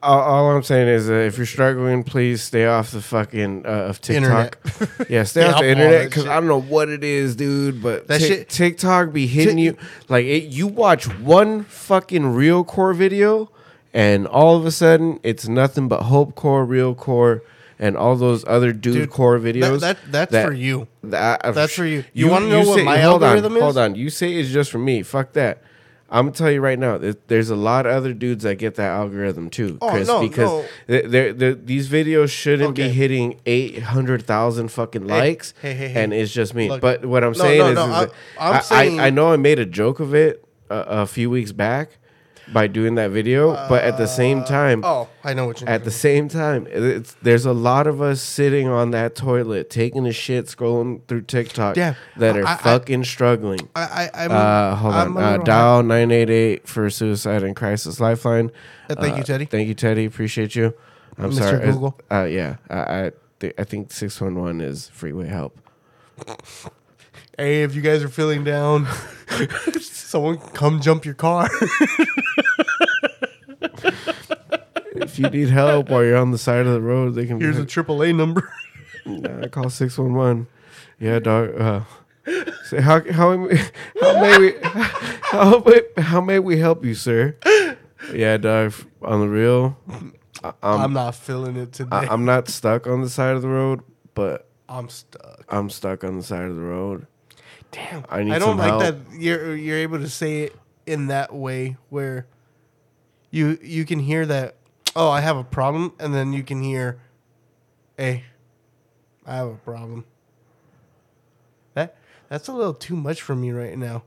All, all I'm saying is that if you're struggling, please stay off the fucking uh, of TikTok. [laughs] yeah, stay off the internet because. I don't know what it is, dude. But That Tik- shit- TikTok be hitting Tik- you like it, you watch one fucking real core video, and all of a sudden it's nothing but hope core, real core, and all those other dude, Dude, core videos. that that's that- for you. that- uh, That's for you. You wanna know what my hold algorithm on, is? Hold on. You say it's just for me. Fuck that. I'm gonna tell you right now. There's a lot of other dudes that get that algorithm too, Oh, no, because no. th- they're, they're- these videos shouldn't be hitting eight hundred thousand fucking likes, hey, hey, hey. and it's just me. Look, but what I'm no, saying is, is I, saying- I, I know I made a joke of it a, a few weeks back by doing that video, but at the same time, Oh, I know what you're at the same time, it's, there's a lot of us sitting on that toilet, taking a shit, scrolling through TikTok, Yeah. that are I- I- fucking struggling. I, I, I'm, Uh, hold I'm on. Uh, dial nine eight eight for suicide and crisis lifeline. Uh, thank you, Teddy. Thank you, Teddy. Appreciate you. I'm Mr. sorry. Google. Uh, yeah, I I, th- I think six one one is freeway help. [laughs] Hey, if you guys are feeling down, [laughs] someone come jump your car. if you need help while you're on the side of the road, they can. Here's a AAA number. Nah, call six one one. Yeah, dog. Uh, say how how may- how may we how may, how may we help you, sir? Yeah, dog. On the real, I, I'm, I'm not feeling it today. I, I'm not stuck on the side of the road, but I'm stuck. I'm stuck on the side of the road. Damn. I need I don't some like help. that you're you're able to say it in that way where you you can hear that oh I have a problem and then you can hear hey I have a problem. That that's a little too much for me right now.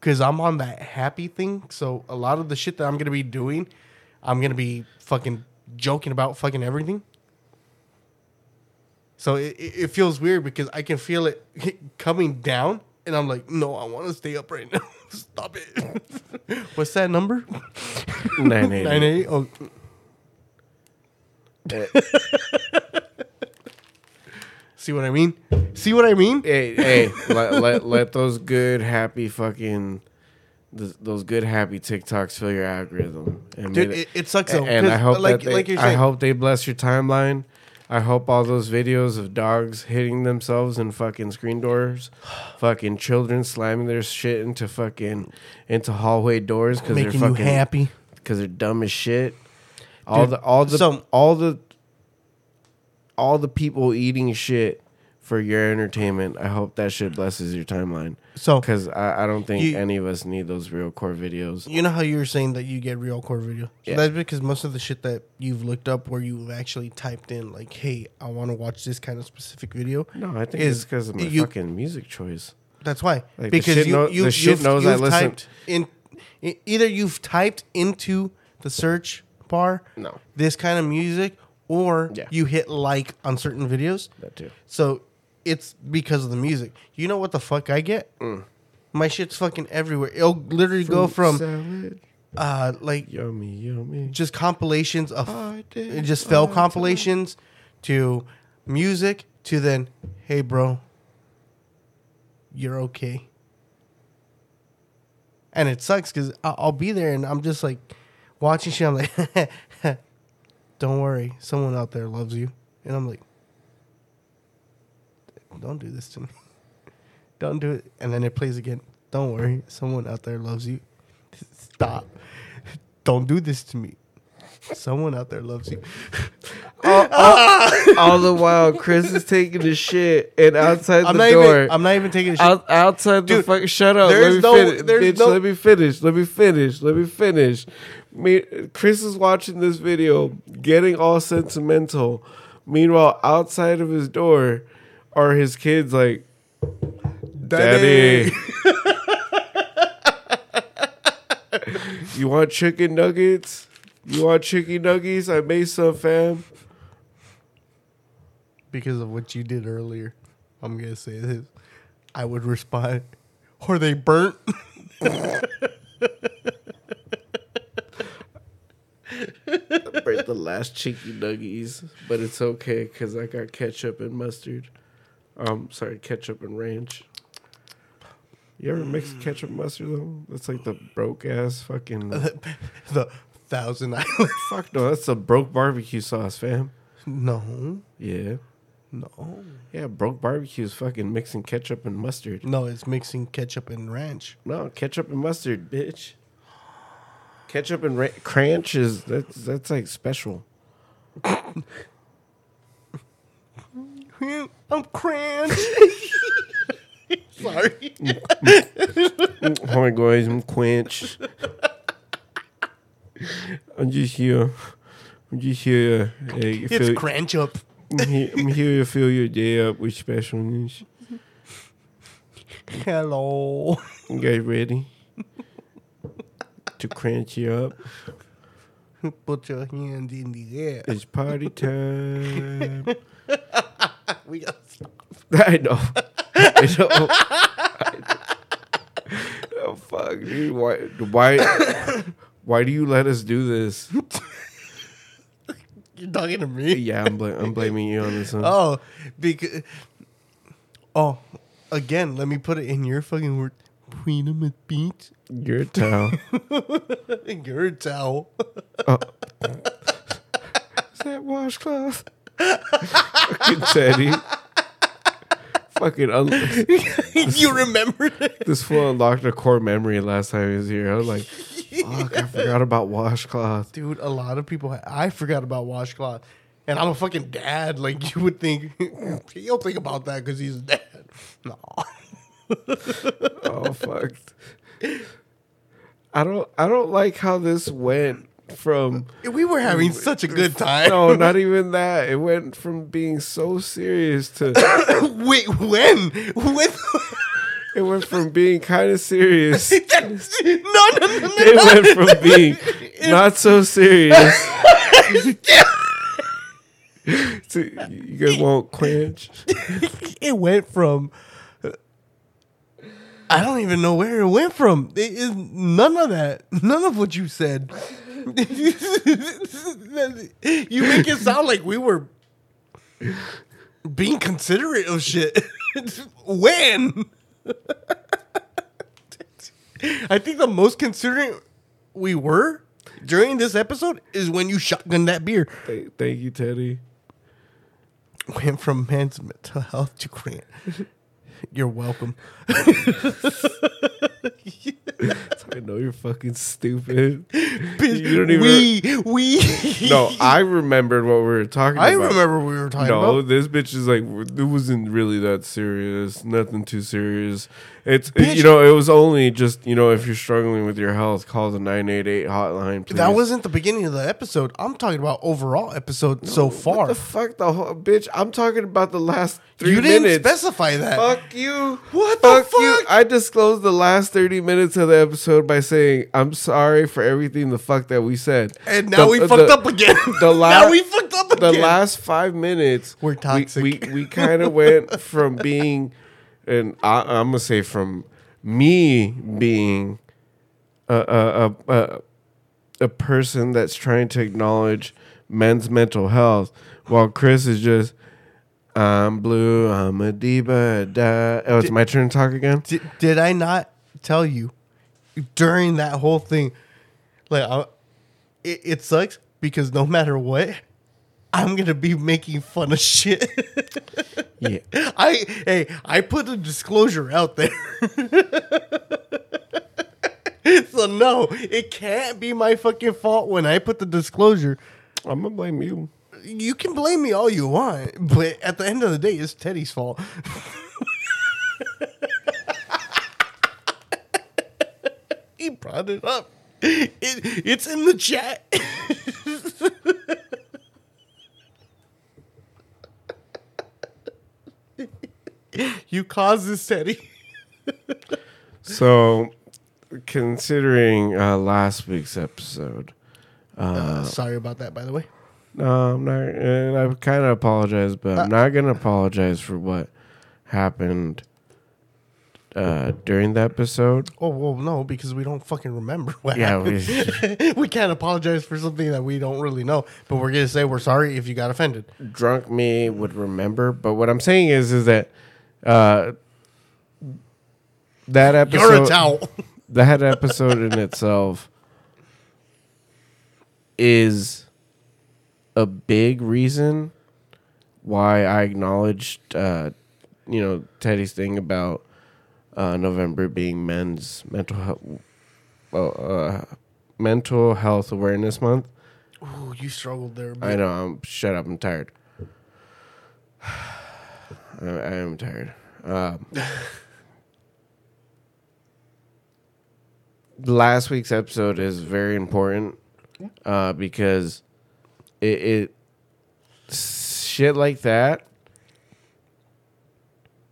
Cuz I'm on that happy thing, so a lot of the shit that I'm going to be doing, I'm going to be fucking joking about fucking everything. So it, it feels weird because I can feel it [laughs] coming down, and I'm like, no, I want to stay up right now. [laughs] Stop it. [laughs] What's that number? Nine eight Nine eight. Oh, See what I mean? See what I mean? hey, hey, let, let let those good happy fucking those good happy TikToks fill your algorithm. And Dude, it, it sucks though. And I hope like, that they, like you're I hope they bless your timeline. I hope all those videos of dogs hitting themselves in fucking screen doors, [gasps] fucking children slamming their shit into fucking into hallway doors because they're making you fucking happy. because they're dumb as shit. All Dude, the all the so- all the all the people eating shit for your entertainment. I hope that shit blesses your timeline So because I, I don't think You- any of us need those real core videos. you know how you were saying that you get real core video. So Yeah. that's because most of the shit that you've looked up where you've actually typed in like, "Hey, I want to watch this kind of specific video." No, I think Is- it's because of my you- fucking music choice. That's why. Like, the because shit you, know- you, the shit knows I listen- typed in either you've typed into the search bar No, this kind of music or Yeah. you hit like on certain videos. that too. So it's because of the music. You know what the fuck I get? Mm. My shit's fucking everywhere. It'll literally go from salad, uh like yummy, yummy. just compilations of it just fell compilations to music to then hey bro you're okay and it sucks because i'll be there and i'm just like watching shit i'm like [laughs] don't worry someone out there loves you and i'm like don't do this to me [laughs] don't do it and then it plays again don't worry someone out there loves you stop [laughs] don't do this to me someone out there loves you [laughs] all the while, Chris is taking the shit, and outside I'm the not door, even. I'm not even taking a shit. out, outside the Dude, fucking shut up. there's Let me no- there's bitch. no- Let me finish. Let me finish. Let me finish. Me, Chris is watching this video, getting all sentimental. Meanwhile, outside of his door, are his kids like, Daddy. [laughs] you want chicken nuggets? You want chicken nuggets? I made some, fam. because of what you did earlier. I'm gonna say this. I would respond. Are they burnt? [laughs] break the last chicken nuggies, but it's okay because I got ketchup and mustard. Um, sorry, ketchup and ranch. You ever mix ketchup and mustard though? That's like the broke ass fucking. [laughs] the Thousand Island. [laughs] fuck no, that's the broke barbecue sauce, fam. No, Yeah, no, yeah, broke barbecue is fucking mixing ketchup and mustard. no. It's mixing ketchup and ranch. No, ketchup and mustard, bitch. Ketchup and ra- cranch is that's that's like special. [laughs] I'm cranch. [laughs] Sorry. Oh my guys, I'm quench. I'm just here. I'm just here. Uh, It's fill, cranch up. I'm, here, I'm here to fill your day up with specialness. Hello. You guys ready to cranch you up? Put your hand in the air. It's party time. [laughs] We got I know. I know. I [laughs] know. Oh fuck, dude! Why? Why? Why do you let us do this? You're talking to me. Yeah, I'm, bl- I'm blaming you on this one. Oh, because oh, again, let me put it in your fucking word. Freedom of speech. You're towel. Your towel. [laughs] Oh. [laughs] Is that washcloth? Fucking Teddy. Fucking un- [laughs] you remember it. this fool unlocked a core memory last time he was here. I was like, fuck, I forgot about washcloth. Dude, a lot of people. I forgot about washcloth, and I'm a fucking dad. Like you would think, [laughs] he'll think about that because he's a dad. [laughs] No, Oh fuck. I don't I don't like how this went from we were having such a good time. no, not even that. It went from being so serious to [coughs] Wait, when? When? it went from being kind of serious. [laughs] no, no, no. It went from being [laughs] not so serious. [laughs] to, you guys won't quench. it went from I don't even know where it went from. It is none of that. None of what you said. [laughs] you make it sound like we were being considerate of shit. [laughs] when? I think the most considerate we were during this episode is when you shotgun that beer. Th- Thank you, Teddy. Went from man's mental health to Grant. You're welcome. [laughs] I know you're fucking stupid. Bitch, You don't even- we we No, I remembered what we were talking I about. I remember what we were talking No, about. this bitch is like it wasn't really that serious. Nothing too serious. It's you know it was only just you know if you're struggling with your health, call the nine eight eight hotline. Please. That wasn't the beginning of the episode. I'm talking about overall episode so far. What the fuck, the whole bitch? I'm talking about the last three you didn't specify that. Fuck you. What the fuck you. I disclosed the last 30 minutes of the episode by saying, I'm sorry for everything the fuck that we said. And now The- we the- fucked up again. [laughs] The last, [laughs] now we fucked up again. The last five minutes, We're we- toxic. We, we, kind of went from being, and I, I'm going to say from me being a, a, a, a, a person that's trying to acknowledge men's mental health, while Chris is just, I'm blue, I'm a diva. Da. Oh, it's my turn to talk again? Did, did I not tell you during that whole thing? Like, I, it, it sucks because no matter what, I'm gonna be making fun of shit. [laughs] Yeah. I hey, I put a disclosure out there. [laughs] so no, it can't be my fucking fault when I put the disclosure. I'm to blame you. You can blame me all you want, but at the end of the day, it's Teddy's fault. [laughs] he brought it up. It, it's in the chat. [laughs] you caused this, Teddy. So, considering uh, last week's episode, Uh, sorry about that, by the way. No, I'm not. And I kind of apologize, but I'm not gonna apologize for what happened uh, during the episode. Oh well, no, because we don't fucking remember [laughs] what Yeah, happened. we, [laughs] we can't apologize for something that we don't really know, but we're gonna say we're sorry if you got offended. drunk me would remember. But what I'm saying is, is that uh, that episode, You're a towel. [laughs] that episode in itself is a big reason why I acknowledged, uh, you know, Teddy's thing about uh, November being Men's Mental Health, well, uh, Mental Health Awareness Month. Ooh, you struggled there. I know. I'm shut up. I'm tired. [sighs] I, I am tired. Um, [laughs] last week's episode is very important uh, because it, it shit like that.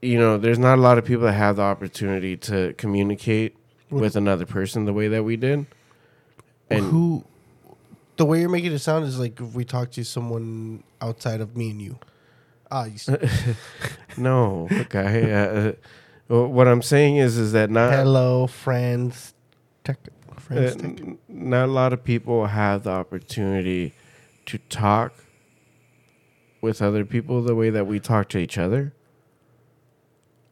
You know, there's not a lot of people that have the opportunity to communicate with another person the way that we did. And Who? The way you're making it sound is like if we talk to someone outside of me and you. Ah, you [laughs] No, okay. Uh, uh, what I'm saying is, is that not hello, friends. Tech, uh, friends. tech. n- not a lot of people have the opportunity to talk with other people the way that we talk to each other.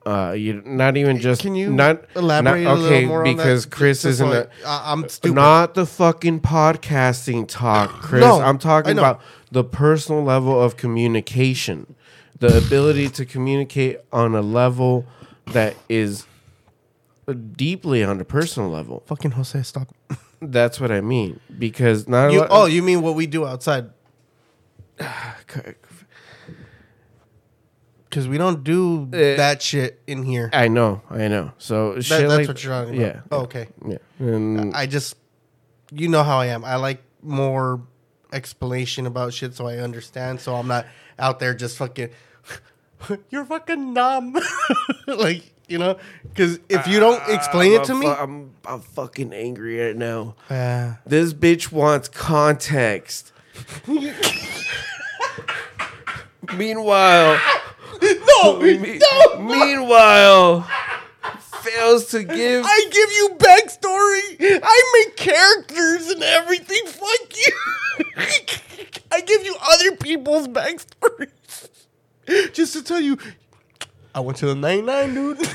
Uh, you not even just Can you not elaborate not- a okay little more because? Chris Just isn't I, I'm stupid. not the fucking podcasting talk, [clears throat] Chris. No, I'm talking about the personal level of communication, the ability to communicate on a level that is deeply on a personal level. Fucking Jose, stop. [laughs] That's what I mean. Because not You, lot- oh, you mean what we do outside? [sighs] Because we don't do Uh, that shit in here. I know, I know. So That, that's like- what you're talking Yeah, about. Oh, okay. yeah. And I just, you know how I am. I like more explanation about shit so I understand. So I'm not out there just fucking, [laughs] you're fucking numb. [laughs] like, you know? Because if you don't explain it to me, I'm I'm fucking angry right now. uh, This bitch wants context. Meanwhile, no, me- no. meanwhile, fails to give. I give you backstory. I make characters and everything. Fuck you. [laughs] I give you other people's backstories. [laughs] just to tell you, I went to the 99, dude. so [laughs]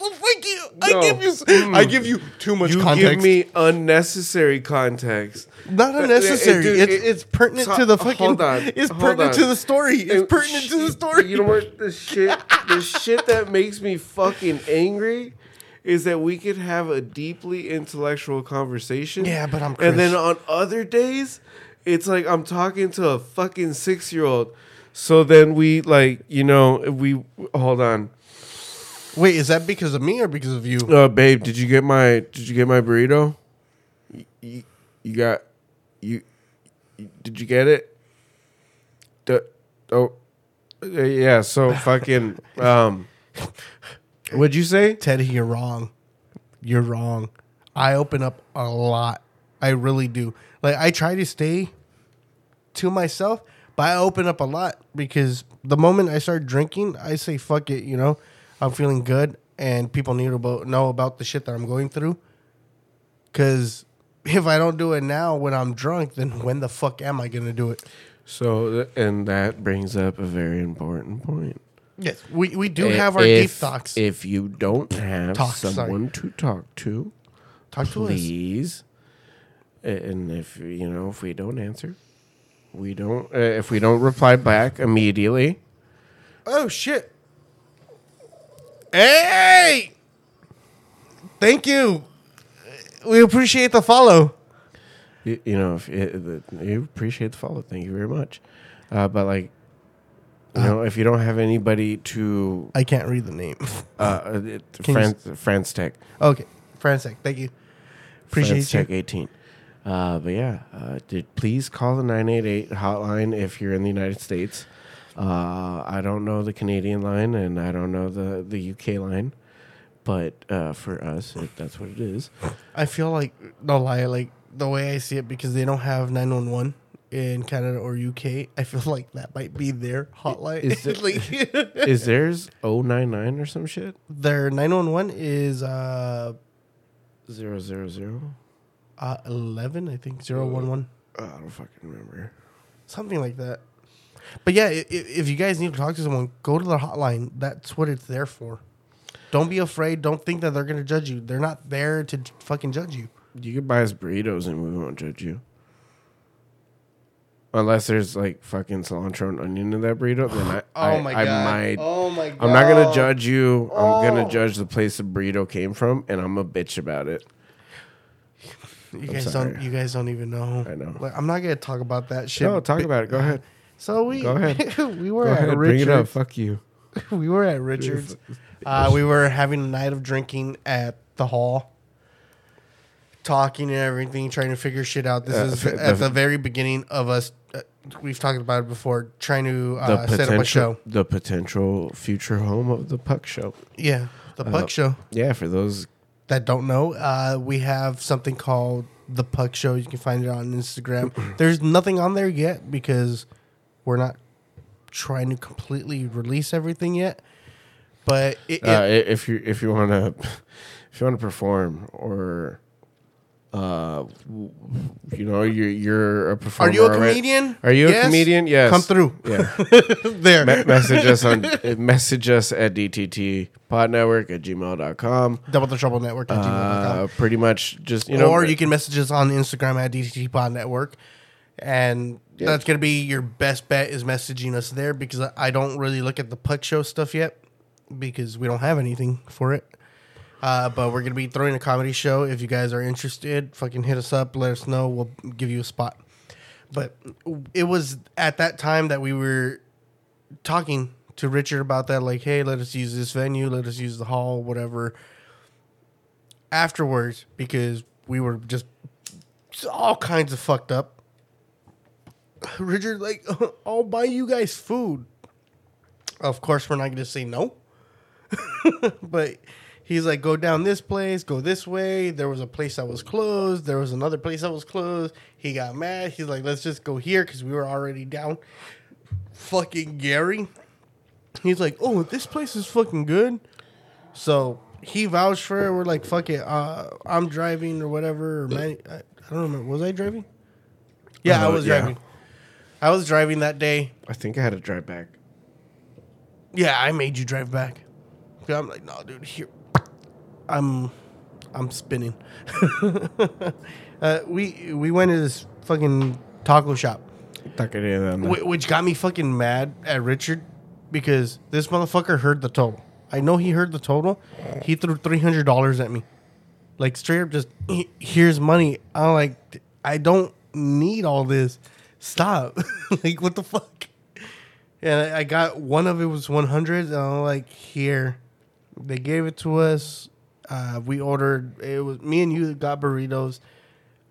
oh, thank you. I give you, I mm. give you too much You context. give me unnecessary context. Not unnecessary. dude, it's, it- it's pertinent so- to the fucking. hold on, It's hold pertinent on. to the story. It's pertinent to the story. You know what? The shit, the shit that makes me fucking angry is that we could have a deeply intellectual conversation. Yeah, but I'm And then on other days, it's like I'm talking to a fucking six year old. So then we like, you know, we hold on. Wait, is that because of me or because of you? Uh, babe, did you get my did you get my burrito? You, you, you got you, you- did you get it? The, oh yeah, so fucking [laughs] um what'd you say? Teddy, you're wrong. You're wrong. I open up a lot. I really do. Like I try to stay to myself, but I open up a lot because the moment I start drinking, I say fuck it, you know. I'm feeling good and people need to know about the shit that I'm going through. Cuz if I don't do it now when I'm drunk, then when the fuck am I going to do it? So and that brings up a very important point. Yes, we we do I- have our deep if- thoughts. If you don't have sorry. someone to talk to, Talk to us. please. And if you know, if we don't answer, we don't. Uh, if we don't reply back immediately, Oh shit! Hey, thank you. We appreciate the follow. you, you know, if it, the, you appreciate the follow, thank you very much. Uh, but like, you know, if you don't have anybody to I can't read the name. uh, it, Can you France, France Tech, okay, Francek, thank you. Appreciate France you. Tech eighteen. Uh, but yeah, uh, did please call the nine eight eight hotline if you're in the United States. Uh, I don't know the Canadian line and I don't know the the UK line, but uh, for us, it, that's what it is. I feel like no lie, like the way I see it, because they don't have nine one one in Canada or UK. I feel [laughs] like that might be their hotline. Is [laughs] it- like, [laughs] Is theirs 099 or some shit? their nine one one is uh, Zero zero zero. Uh eleven, I think zero one one. Oh, I don't fucking remember. something like that. But yeah, if, if you guys need to talk to someone, go to the hotline. That's what it's there for. Don't be afraid. Don't think that they're gonna judge you. They're not there to fucking judge you. You could buy us burritos and we won't judge you. Unless there's like fucking cilantro and onion in that burrito, then I, [sighs] I, I might. Oh my god! I'm not gonna judge you. I'm Oh. gonna judge the place the burrito came from, and I'm a bitch about it. You guys sorry. don't. You guys don't even know. I know. Like, I'm not gonna talk about that shit. No, talk about it. Go ahead. So we Go ahead. [laughs] we were Go at ahead. Bring it up. Richards. Fuck you. [laughs] we were at Richards. [laughs] Uh, we were having a night of drinking at the hall, talking and everything, trying to figure shit out. This Uh, is f- at the- the very beginning of us. Uh, we've talked about it before. Trying to The uh, set up a show. The potential future home of the Puck Show. Yeah, the Puck Uh, Show. Yeah, for those. That don't know, uh, we have something called the Puck Show. You can find it on Instagram. [clears throat] There's nothing on there yet because we're not trying to completely release everything yet. But it, Uh, it- if you if you want to [laughs] if you want to perform or uh you know you're you're a performer are you a already- comedian? are you Yes? a comedian yes Come through. yeah [laughs] there. Me- message us on uh, message us at dtt podnetwork at gmail.com Double the Trouble Network at uh, gmail.com. pretty much just you know or you can message us on Instagram at DTT Pod Network. And Yeah. that's going to be your best bet is messaging us there because I- I don't really look at the Puck Show stuff yet because we don't have anything for it. Uh, but we're to be throwing a comedy show. If you guys are interested, fucking hit us up. Let us know. We'll give you a spot. But it was at that time that we were talking to Richard about that. Like, hey, let us use this venue. Let us use the hall, whatever afterwards because we were just all kinds of fucked up. [laughs] Richard, like, [laughs] I'll buy you guys food. Of course, we're not going to say no. [laughs] but he's like, go down this place, go this way. There was a place that was closed. There was another place that was closed. He got mad. He's like, let's just go here because we were already down. Fucking Gary. He's like, oh, this place is fucking good. So he vouched for it. We're like, fuck it. Uh, I'm driving or whatever. Or man, I, I don't remember. Was I driving? Yeah, I Uh, was yeah. driving. I was driving that day. I think I had to drive back. Yeah, I made you drive back. I'm like, no, dude, here. I'm, I'm spinning. [laughs] uh, we we went to this fucking taco shop, Taqueria which got me fucking mad at Richard because this motherfucker heard the total. I know he heard the total. He threw three hundred dollars at me, like straight up. Just "He- here's money. I'm like, I don't need all this. Stop. [laughs] like, what the fuck? And I I got one of it was one hundred. And I'm like, here. They gave it to us. Uh, we ordered. It was me and you got burritos.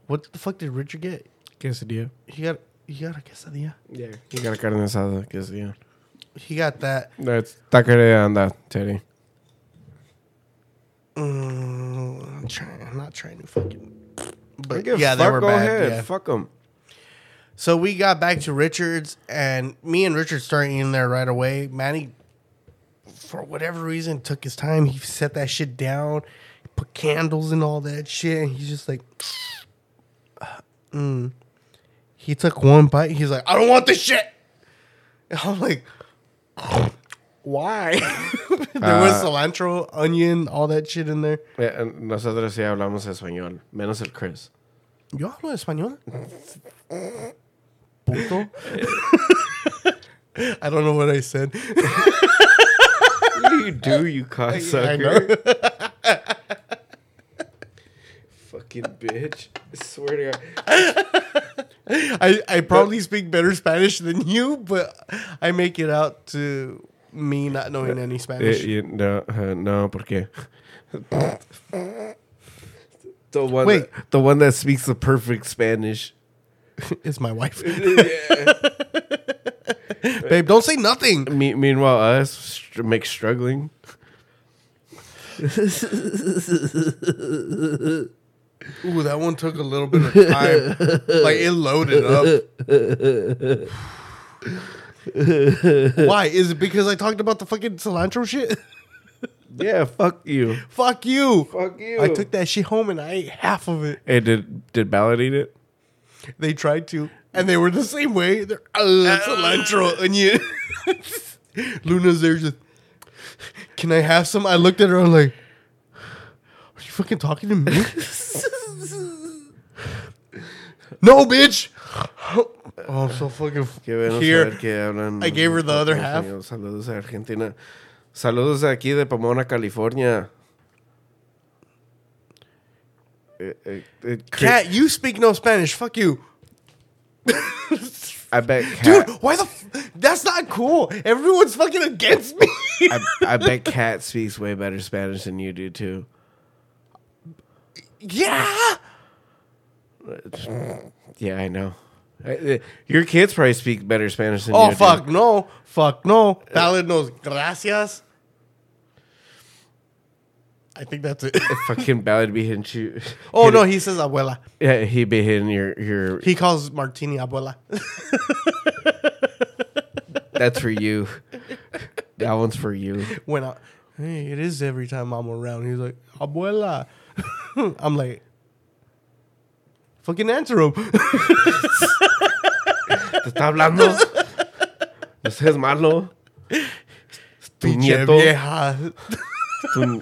What the fuck did Richard get? Quesadilla. He got he got a quesadilla. Yeah. he got a carne asada, quesadilla. He got that. That's Taqueria and that Teddy. Mm, I'm trying. I'm not trying to fucking. But Give a yeah, they fuck, were go bad. ahead. yeah. Fuck them. So we got back to Richards, and me and Richard started in there right away. Manny, for whatever reason, took his time. He set that shit down, put candles and all that shit. And he's just like, mm. he took one bite. He's like, I don't want this shit. And I'm like, why? [laughs] there was Uh, cilantro, onion, all that shit in there. Eh, Nosotros sí hablamos español, menos el Chris. Yo hablo español. [laughs] Puto. [laughs] I don't know what I said. You do, you [laughs] cocksucker. I know. [laughs] Fucking bitch. I swear to God. I, I probably speak better Spanish than you, but I make it out to me not knowing any Eh, Spanish. you- no, uh, no, ¿por qué? the one, Wait. that, the one that speaks the perfect Spanish. [laughs] It's my wife. Yeah. [laughs] Babe, don't say nothing. Me- meanwhile, us str- make struggling. Ooh, that one took a little bit of time. like it loaded up. Why? Is it because I talked about the fucking cilantro shit? [laughs] Yeah, fuck you. Fuck you. Fuck you. I took that shit home and I ate half of it. Hey, did did Ballard eat it? They tried to, and they were the same way. They're uh, cilantro, onion. [laughs] Luna's there just. Can I have some? I looked at her. I'm like, Are you fucking talking to me? [laughs] no, bitch. Oh, I'm so fucking here. saber que hablan I gave her the other half. Saludos a Argentina. Saludos de aquí de Pomona, California. Eh, eh, eh, Cat, you speak no Spanish. Fuck you, I bet dude. Why the? F- That's not cool. Everyone's fucking against me. I, I bet Cat speaks way better Spanish than you do too. yeah. Yeah, I know. Uh, uh, Your kids probably speak better Spanish than Oh you do. fuck no, fuck no. Ballad knows gracias. I think that's it. Fucking Ballard be hitting you. oh no, he says abuela. Yeah, he be hitting your your. He calls Martini abuela. That's for you. that one's for you. when I, hey, it is every time I'm around. He's like abuela. [laughs] I'm like, fucking answer him. [laughs] Te está hablando. No seas malo. Tu Pinche nieto. vieja. Tu,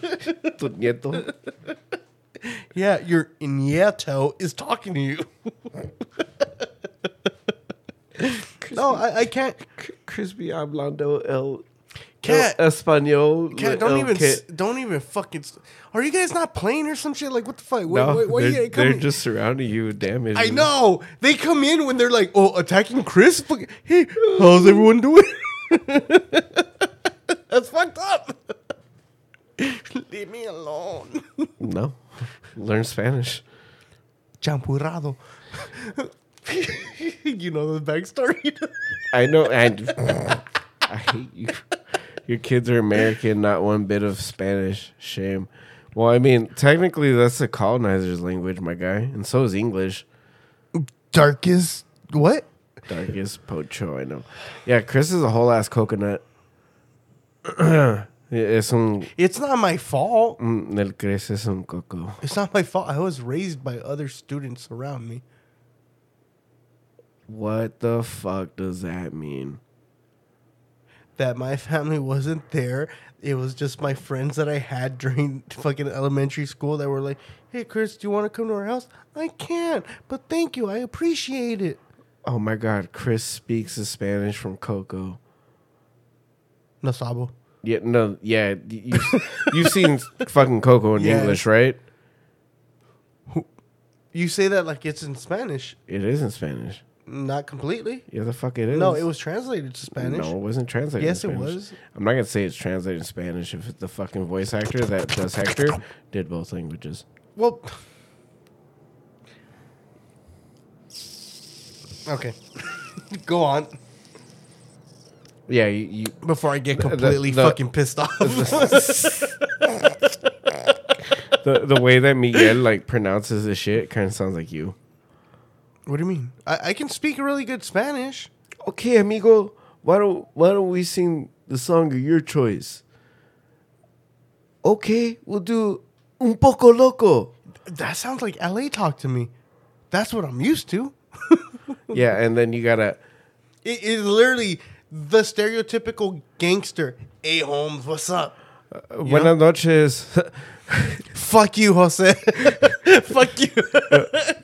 tu [laughs] nieto. Yeah, your nieto is talking to you. no, I, I can't. Crispy hablando el. Cat. El español. Cat, don't el even, que- s- don't even fucking. s- Are you guys not playing or some shit? Like, what the fuck? Why, No, why, why they're, you they're coming? just surrounding you with damage. I know they come in when they're like, "Oh, attacking Chris." Fuck- Hey, how's everyone doing? [laughs] That's fucked up. Leave me alone. No. Learn Spanish. Champurrado. [laughs] you know the backstory. [laughs] I know. And [laughs] I hate you. Your kids are American, not one bit of Spanish. Shame. Well, I mean, technically, that's the colonizer's language, my guy, and so is English. Darkest what? Darkest pocho, I know. Yeah, Chris is a whole ass coconut. [clears throat] es un. It's not my fault. El Chris es un coco. It's not my fault. I was raised by other students around me. What the fuck does that mean? that my family wasn't there. It was just my friends that I had [laughs] during fucking elementary school that were like, "Hey, Chris, do you want to come to our house?" I can't, but thank you. I appreciate it. Oh my god, Chris speaks the Spanish from Coco. No sabo. Yeah, no, yeah, you you've seen [laughs] fucking Coco in. English, right? You say that like it's in Spanish. It is in Spanish. Not completely. Yeah, the fuck it is. No, it was translated to Spanish. No, it wasn't translated. Yes, it Spanish. was. I'm not gonna say it's translated in Spanish if the fucking voice actor that does Hector did both languages. Well, okay. [laughs] Go on Yeah, you, you before I get The- the- completely the- fucking pissed off. the [laughs] the way that Miguel like pronounces the shit kind of sounds like you. what do you mean? I, I can speak really good Spanish. Okay, amigo, why don't why don't we sing the song of your choice? Okay, we'll do un poco loco. That sounds like LA talk to me. That's what I'm used to. [laughs] Yeah, and then you gotta It is literally the stereotypical gangster. Hey Holmes, what's up? buenas noches. [laughs] Fuck you, Jose. [laughs] Fuck you.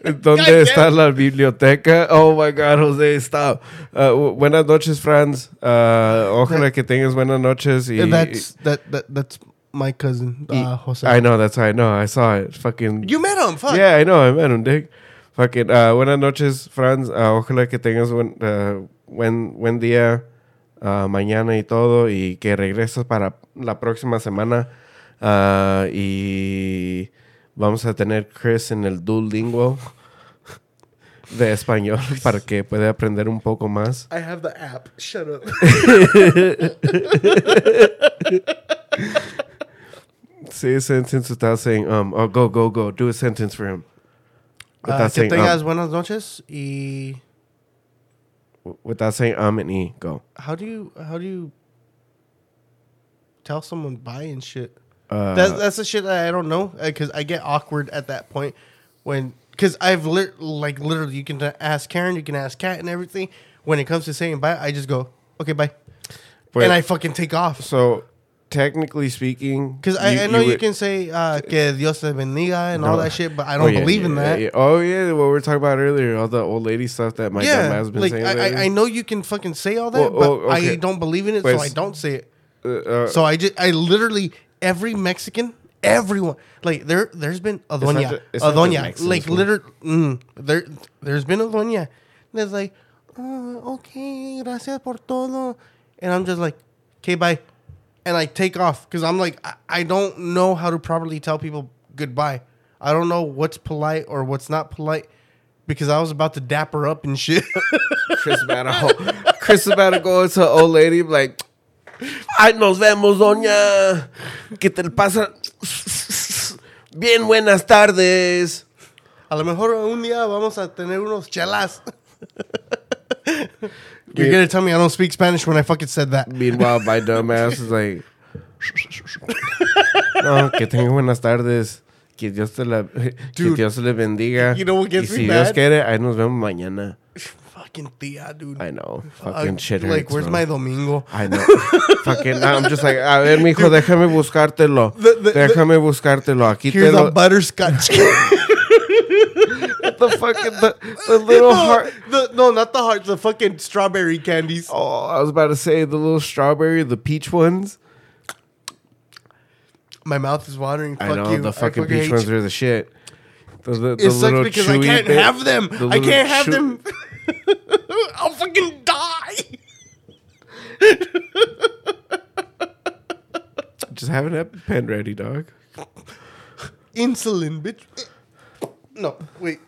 ¿Dónde damn. está la biblioteca? Oh my God, Jose, stop. Uh, bu- buenas noches, Franz. Uh, ojalá que tengas buenas noches. Y, that's that, that that's my cousin, uh, Jose. I know, that's I know. I saw it. Fucking. You met him. Fuck. Yeah, I know. I met him, Dick. Fucking. Uh, buenas noches, Franz. Uh, ojalá que tengas buen, uh, buen, buen día uh, mañana y todo. Y que regreses para la próxima semana. Uh, y vamos a tener Chris en el Duolingo [laughs] de español para que pueda aprender un poco más. I have the app. Shut up. [laughs] Say a sentence without saying um. Oh, go, go, go. Do a sentence for him. Uh, que saying tengas um. buenas noches y Without saying um and e. Go. how do you how do you tell someone bye and shit? Uh, That's that's the shit that I don't know because I get awkward at that point when because I've lit like literally you can ask Karen, you can ask Kat and everything. When it comes to saying bye, I just go okay bye, but- and I fucking take off. So, technically speaking, Because I, I know you, would- can say uh, que Dios te bendiga and all that shit, but I Oh, don't yeah, believe in that. yeah. Oh yeah, what we were talking about earlier, all the old lady stuff that my Yeah, has been like saying. I. I, know you can fucking say all that, Well, but well, okay. I don't believe in it, But so I don't say it. Uh, uh, So I just I literally every Mexican, everyone like there there's been a doña, a doña, like literally mm, there there's been a doña that's like, oh, okay, gracias por todo, and I'm just like, okay, bye, and I take off because I'm like I, I don't know how to properly tell people goodbye. I don't know what's polite or what's not polite because I was about to dap her up and shit. Chris about to Chris about to go old lady like, ay nos vemos doña, que te pasa? Bien buenas tardes. A lo mejor un día vamos a tener unos chelas. [laughs] You're Yeah. gonna tell me I don't speak Spanish when I fucking said that. Meanwhile, my dumb ass is like, [laughs] no, que tenga buenas tardes. Que Dios te la, que Dude, Dios le bendiga. you know what gets y me si Dios mad? quiere, ahí nos vemos mañana. Fucking tia, dude. I know. Uh, Fucking shit hurts, Like, where's bro. my domingo? I know. Fucking, I'm just like, a ver, [laughs] mijo, déjame buscártelo. The- the- déjame buscártelo. Aquí te Here's lo. a butterscotch. [laughs] the fucking, the, the little heart. the, no, not the heart. The fucking strawberry candies. Oh, I was about to say the little strawberry, the peach ones. My mouth is watering. Fuck I know you. the fucking fucking peach ones you. are the shit. The, the, the It sucks because I can't bit- have them. the I can't have chew- them. [laughs] I'll fucking die. Just have an EpiPen ready, dog. Insulin, bitch. No, wait.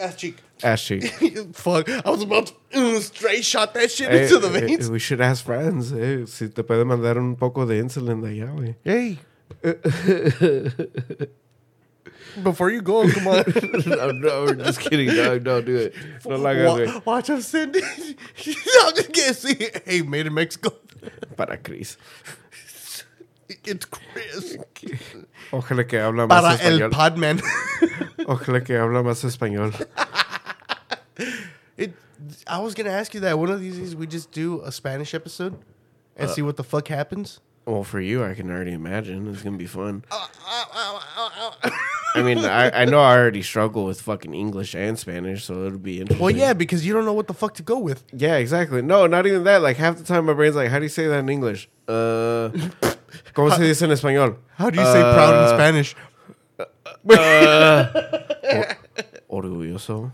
Ass cheek. Ass cheek. [laughs] Fuck. I was about to mm, straight shot that shit Hey, into the eh, veins. we should ask friends. Eh, si te puede mandar un poco de insulin de allá, güey. Hey. [laughs] Before you go, come on. [laughs] no, no, we're just kidding, dog. Don't do it. No la hagas, Wa- güey. watch him send it. I'm just gonna see. Hey, made in Mexico. Para Chris. It's Chris. Ojalá que habla más Para el español. Podman. Ojalá que habla más español. It. I was gonna ask you that one of these days we just do a Spanish episode Uh, and see what the fuck happens. Well, for you, I can already imagine it's gonna be fun. Uh, uh, uh, I mean, I, I know I already struggle with fucking English and Spanish, so it'll be interesting. Well, yeah, because you don't know what the fuck to go with. Yeah, exactly. No, not even that. Like half the time, my brain's like, "How do you say that in English?" Uh, [laughs] ¿Cómo se dice en español? How do you say proud in Uh, [laughs] Spanish? Orgulloso.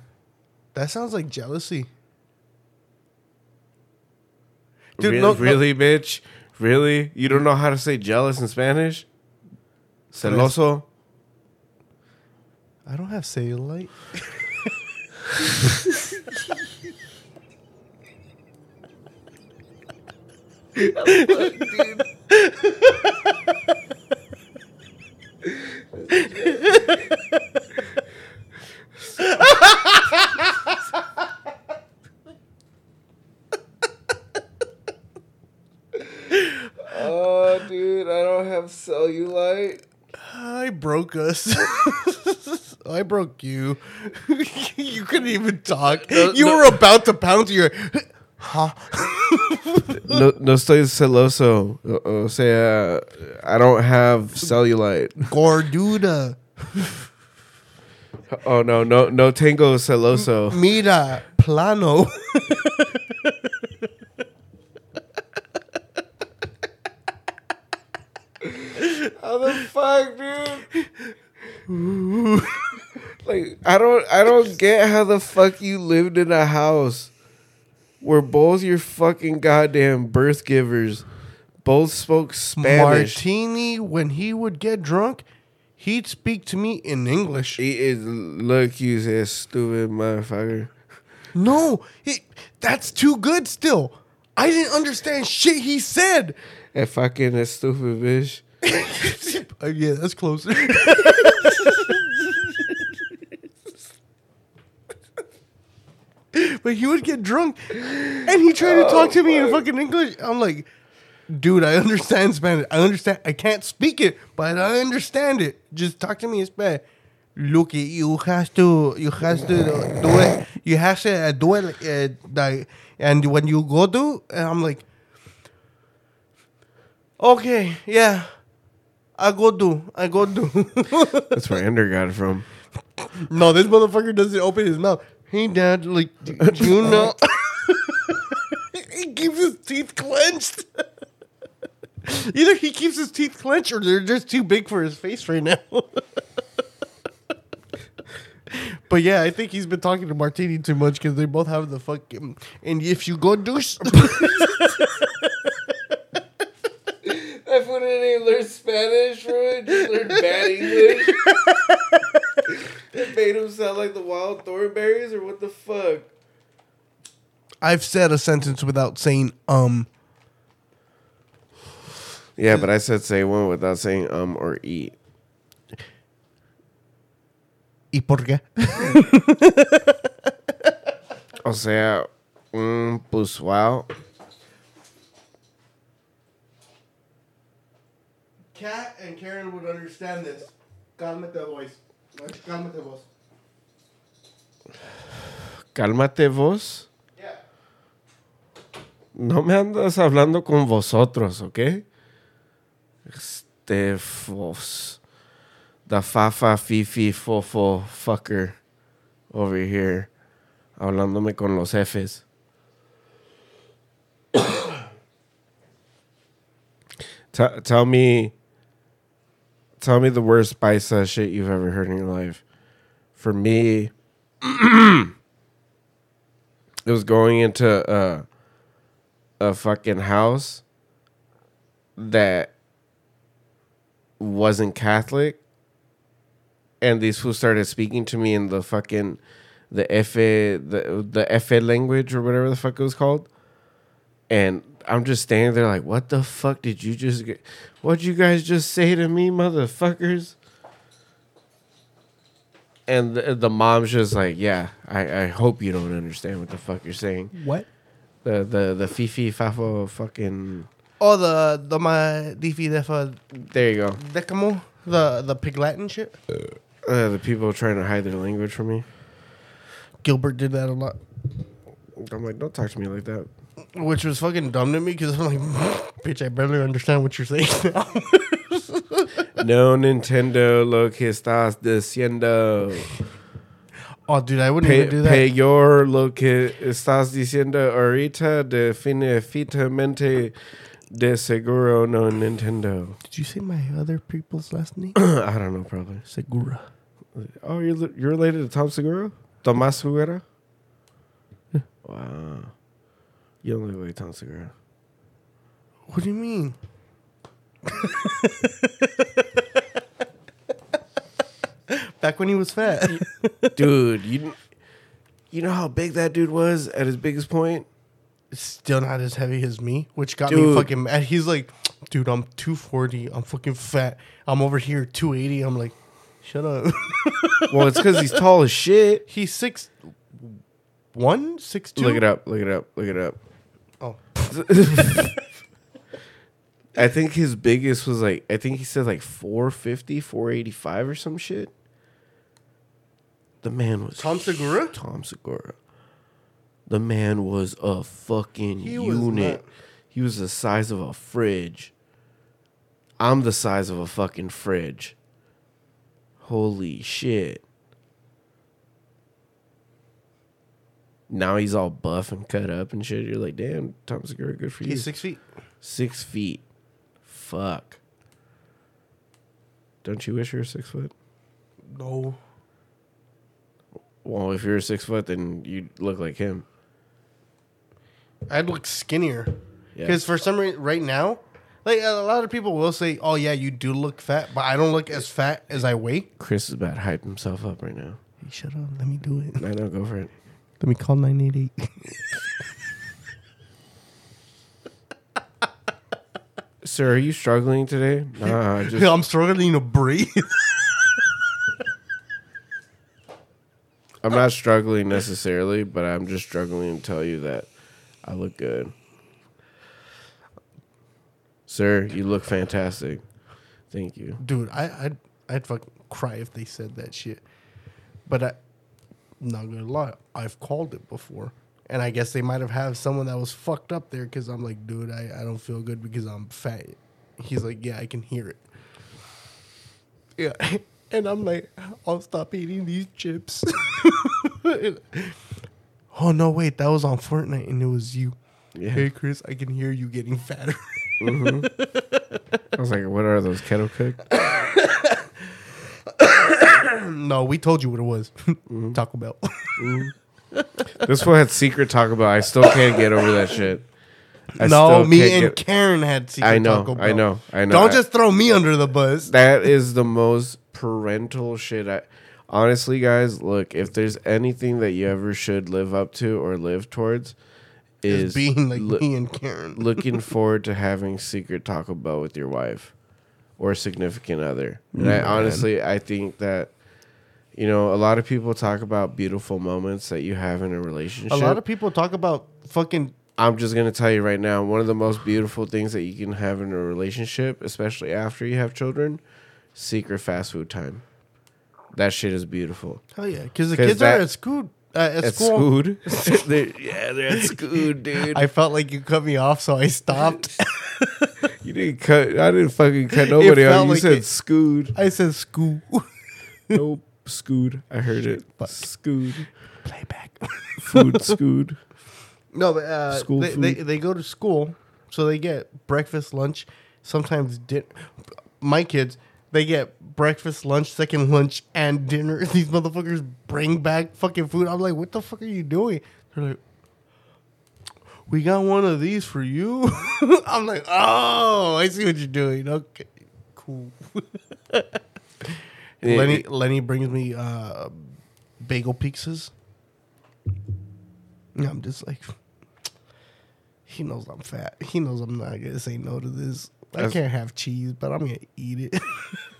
That sounds like jealousy. Dude, Dude, really, no- no- really, bitch? Really? You don't know how to say jealous in Spanish? Celoso. I don't have cellulite. Oh, [laughs] dude, I don't have cellulite. I broke us. [laughs] I broke you. [laughs] you couldn't even talk. you no. were about to pound your. [gasps] Huh? [laughs] No, no estoy celoso. O sea, I don't have cellulite. Gorduda. Oh no, no, no tengo celoso. Mira, plano. How the fuck, dude? [laughs] like, I don't, I don't get how the fuck you lived in a house where both your fucking goddamn birth givers both spoke Spanish. Martini, when he would get drunk, he'd speak to me in English. He is look, you a stupid motherfucker. No, he, that's too good still. I didn't understand shit he said. A fucking a stupid bitch. [laughs] Yeah, that's closer. [laughs] but he would get drunk and he tried to talk to me in fucking English. I'm like, dude, I understand Spanish. I understand. I can't speak it, but I understand it. Just talk to me in Spanish. Look, you have to, you have to do it. You have to uh, do it, uh, like, and when you go to, and I'm like, okay, yeah, I go do, I go do. That's where Ender got it from. no, this motherfucker doesn't open his mouth. Hey, dad, like, do you [laughs] know? he keeps his teeth clenched. Either he keeps his teeth clenched or they're just too big for his face right now. but yeah, I think he's been talking to Martini too much because they both have the fucking. And if you go douche. [laughs] That fool didn't even learn Spanish, bro. Just learned bad English. [laughs] it made him sound like the Wild Thornberrys, or what the fuck? I've said a sentence without saying um. Yeah, but I said say one without saying um or eat. ¿Y por qué? [laughs] O sea, mm, pues wow. Kat and Karen would understand this. Cálmate, boys. Cálmate, vos. Cálmate vos. Yeah. No me andas hablando con vosotros, ¿ok? Este vos. The fafa fifi fofo fucker over here. Hablándome con los jefes. [coughs] Tell me tell me the worst paisa shit you've ever heard in your life. For me, [clears throat] it was going into a a fucking house that wasn't Catholic, and these fools started speaking to me in the fucking the F the the F language or whatever the fuck it was called, and I'm just standing there like, what the fuck did you just get? What'd you guys just say to me, motherfuckers? And the, the mom's just like, yeah, I, I hope you don't understand what the fuck you're saying. What? The the the fifi fafo fucking. Oh, the the my difi defa There you go. decamo the the pig Latin shit. Uh, the people trying to hide their language from me. Gilbert did that a lot. I'm like, don't talk to me like that. Which was fucking dumb to me because I'm like, [laughs] bitch, I barely understand what you're saying now. [laughs] no Nintendo lo que estás diciendo. oh, dude, I wouldn't Pe- even do that. peor lo que estás diciendo ahorita definitivamente de seguro no Nintendo. Did you say my other people's last name? [clears throat] I don't know, probably. Segura. Oh, you're you're related to Tom Segura? Tomas Segura? Wow. You don't look like Tom Segura. What do you mean? [laughs] Back when he was fat. Dude, you you know how big that dude was at his biggest point? Still not as heavy as me, which got me fucking mad. He's like, dude, I'm 240. I'm fucking fat. I'm over here 280. I'm like, shut up. [laughs] Well, it's because he's tall as shit. He's six one, six two. Look it up. Look it up. Look it up. Oh, [laughs] I think his biggest was like I think he said like 450, 485 or some shit. The man was Tom Segura? Tom Segura. The man was a fucking He unit. not- He was the size of a fridge. I'm the size of a fucking fridge. Holy shit. Now he's all buff and cut up and shit. You're like, damn, Tom Segura, good for you. he's six feet. Six feet. Fuck. Don't you wish you were six foot? No. Well, if you're six foot, then you'd look like him. I'd look skinnier. Yeah. Because for some reason, right now, like a lot of people will say, "Oh yeah, you do look fat," but I don't look as fat as I weigh. Chris is about to hype himself up right now. Hey, shut up. Let me do it. I know, go for it. Let me call nine eight eight. Sir, are you struggling today? Nah, I [laughs] just I'm struggling to breathe. [laughs] I'm not struggling necessarily, but I'm just struggling to tell you that I look good. Sir, you look fantastic. Thank you. Dude, I, I'd I'd fucking cry if they said that shit. But I, not gonna lie, I've called it before, and I guess they might have had someone that was fucked up there because I'm like, dude, I, I don't feel good because I'm fat. He's like, yeah, I can hear it. Yeah, [laughs] and I'm like, I'll stop eating these chips. [laughs] oh no, wait, that was on Fortnite, and it was you. Yeah. Hey Chris, I can hear you getting fatter. Mm-hmm. I was like, what are those kettle cooked? [laughs] [clears throat] no, we told you what it was. [laughs] Mm-hmm. Taco Bell. [laughs] Mm-hmm. This one had secret Taco Bell. I still can't get over that shit. I no, still me can't and get- Karen had secret I know, Taco Bell. I know, I know. Don't I- just throw me under the bus. that is the most parental shit. I honestly, guys, look. If there's anything that you ever should live up to or live towards, is Is being like me and Karen. [laughs] looking forward to having secret Taco Bell with your wife or significant other. And I mm, honestly, I think that you know a lot of people talk about beautiful moments that you have in a relationship. A lot of people talk about fucking. I'm just gonna tell you right now, one of the most beautiful things that you can have in a relationship, especially after you have children, secret fast food time. That shit is beautiful. Hell yeah, because the 'Cause kids that- are at school. Uh, at, At school. Scood. [laughs] [laughs] They're- yeah, they're at Scood, dude. I felt like you cut me off, so I stopped. [laughs] you didn't cut. I didn't fucking cut nobody off. You like said it. Scood. I said school. Nope. Scood. I heard it. Scood. Playback. [laughs] Food Scood. No, but uh, School they, they food. they go to school, so they get breakfast, lunch, sometimes dinner. My kids, they get breakfast, lunch, second lunch, and dinner. [laughs] These motherfuckers bring back fucking food. I'm like, what the fuck are you doing? They're like, we got one of these for you. [laughs] I'm like, oh, I see what you're doing. Okay, cool. Lenny Lenny brings me uh, bagel pizzas. Yeah, I'm just like, he knows I'm fat. He knows I'm not gonna say no to this. I can't have cheese, but I'm gonna eat it.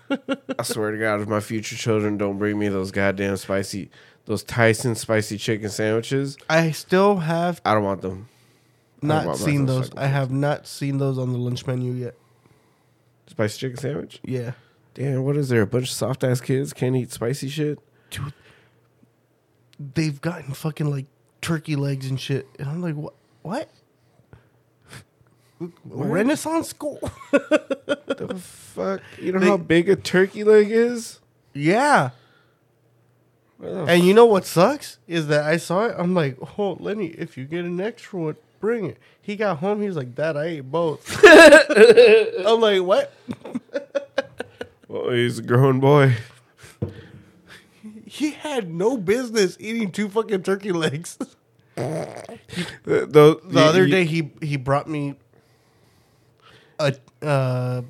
[laughs] I swear to God, if my future children don't bring me those goddamn spicy, those Tyson spicy chicken sandwiches, I still have I don't want them. Don't want seen those. I have not seen those on the lunch menu yet. Spicy chicken sandwich? Yeah, Damn, what is there? A bunch of soft ass kids can't eat spicy shit? Dude, they've gotten fucking like turkey legs and shit. And I'm like, what? [laughs] What? Renaissance school? [laughs] the fuck? You know how big a turkey leg is? yeah. And you know what sucks is that I saw it. I'm like, oh, Lenny, if you get an extra one, bring it. He got home. He was like, Dad, I ate both. [laughs] I'm like, what? Well, he's a grown boy. He had no business eating two fucking turkey legs. [laughs] The, the, The other day, he he brought me a uh,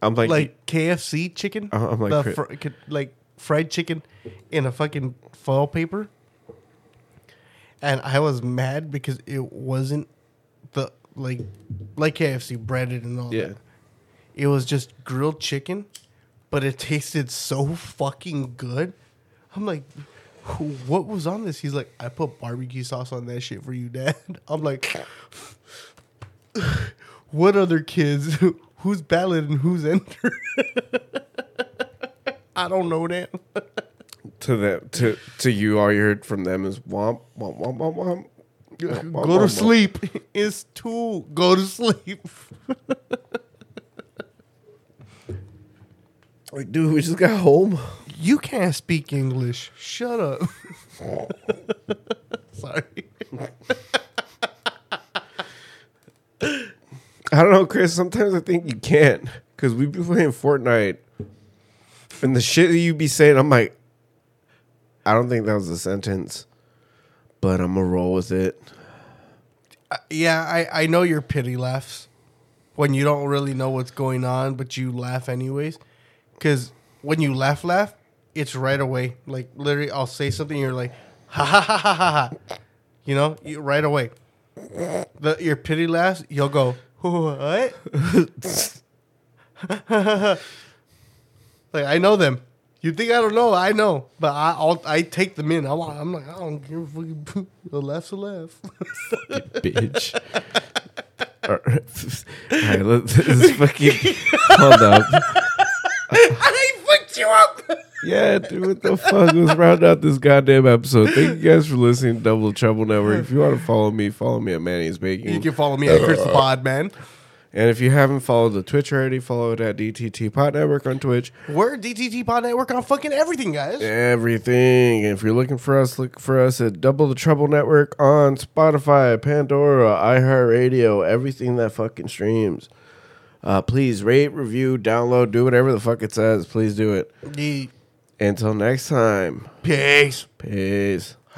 I'm like, like KFC chicken, Uh, I'm like, the fr- like fried chicken in a fucking foil paper, and I was mad because it wasn't the like like KFC breaded and all yeah. that. It was just grilled chicken, but it tasted so fucking good. I'm like, what was on this? He's like, I put barbecue sauce on that shit for you, Dad. [laughs] I'm like, [laughs] what other kids? [laughs] Who's ballot and who's enter? I don't know that. To them, to to you, all you heard from them is womp womp womp womp womp. Womp, womp, Go to womp. sleep. It's two. Go to sleep. Like, dude, we just got home. You can't speak English. Shut up. [laughs] Sorry. I don't know, Chris. Sometimes I think you can't because we be playing Fortnite, and the shit that you be saying, I'm like, I don't think that was a sentence, but I'm gonna roll with it. Uh, yeah, I, I know your pity laughs when you don't really know what's going on, but you laugh anyways. Because when you laugh, laugh, it's right away. Like literally, I'll say something, you're like, ha ha ha ha ha. You know, you, right away. The your pity laughs, you'll go what? [laughs] like I know them. You think I don't know? I know, but I I'll, I take them in. I'm, I'm like I don't care. Fucking, [laughs] a laugh's a laugh. bitch. [laughs] All right, let's, let's fucking hold up. [laughs] I fucked you up. Yeah, dude, what the fuck? Let's round out this goddamn episode. Thank you guys for listening to Double Trouble Network. If you want to follow me, follow me at Manny's Baking. You can follow me at Chris the uh, Pod, man. And if you haven't followed the Twitch already, follow it at DTT Pod Network on Twitch. We're DTT Pod Network on fucking everything, guys. Everything. And if you're looking for us, look for us at Double the Trouble Network on Spotify, Pandora, iHeartRadio, everything that fucking streams. Uh, please rate, review, download, do whatever the fuck it says. Please do it. Until next time, peace. peace.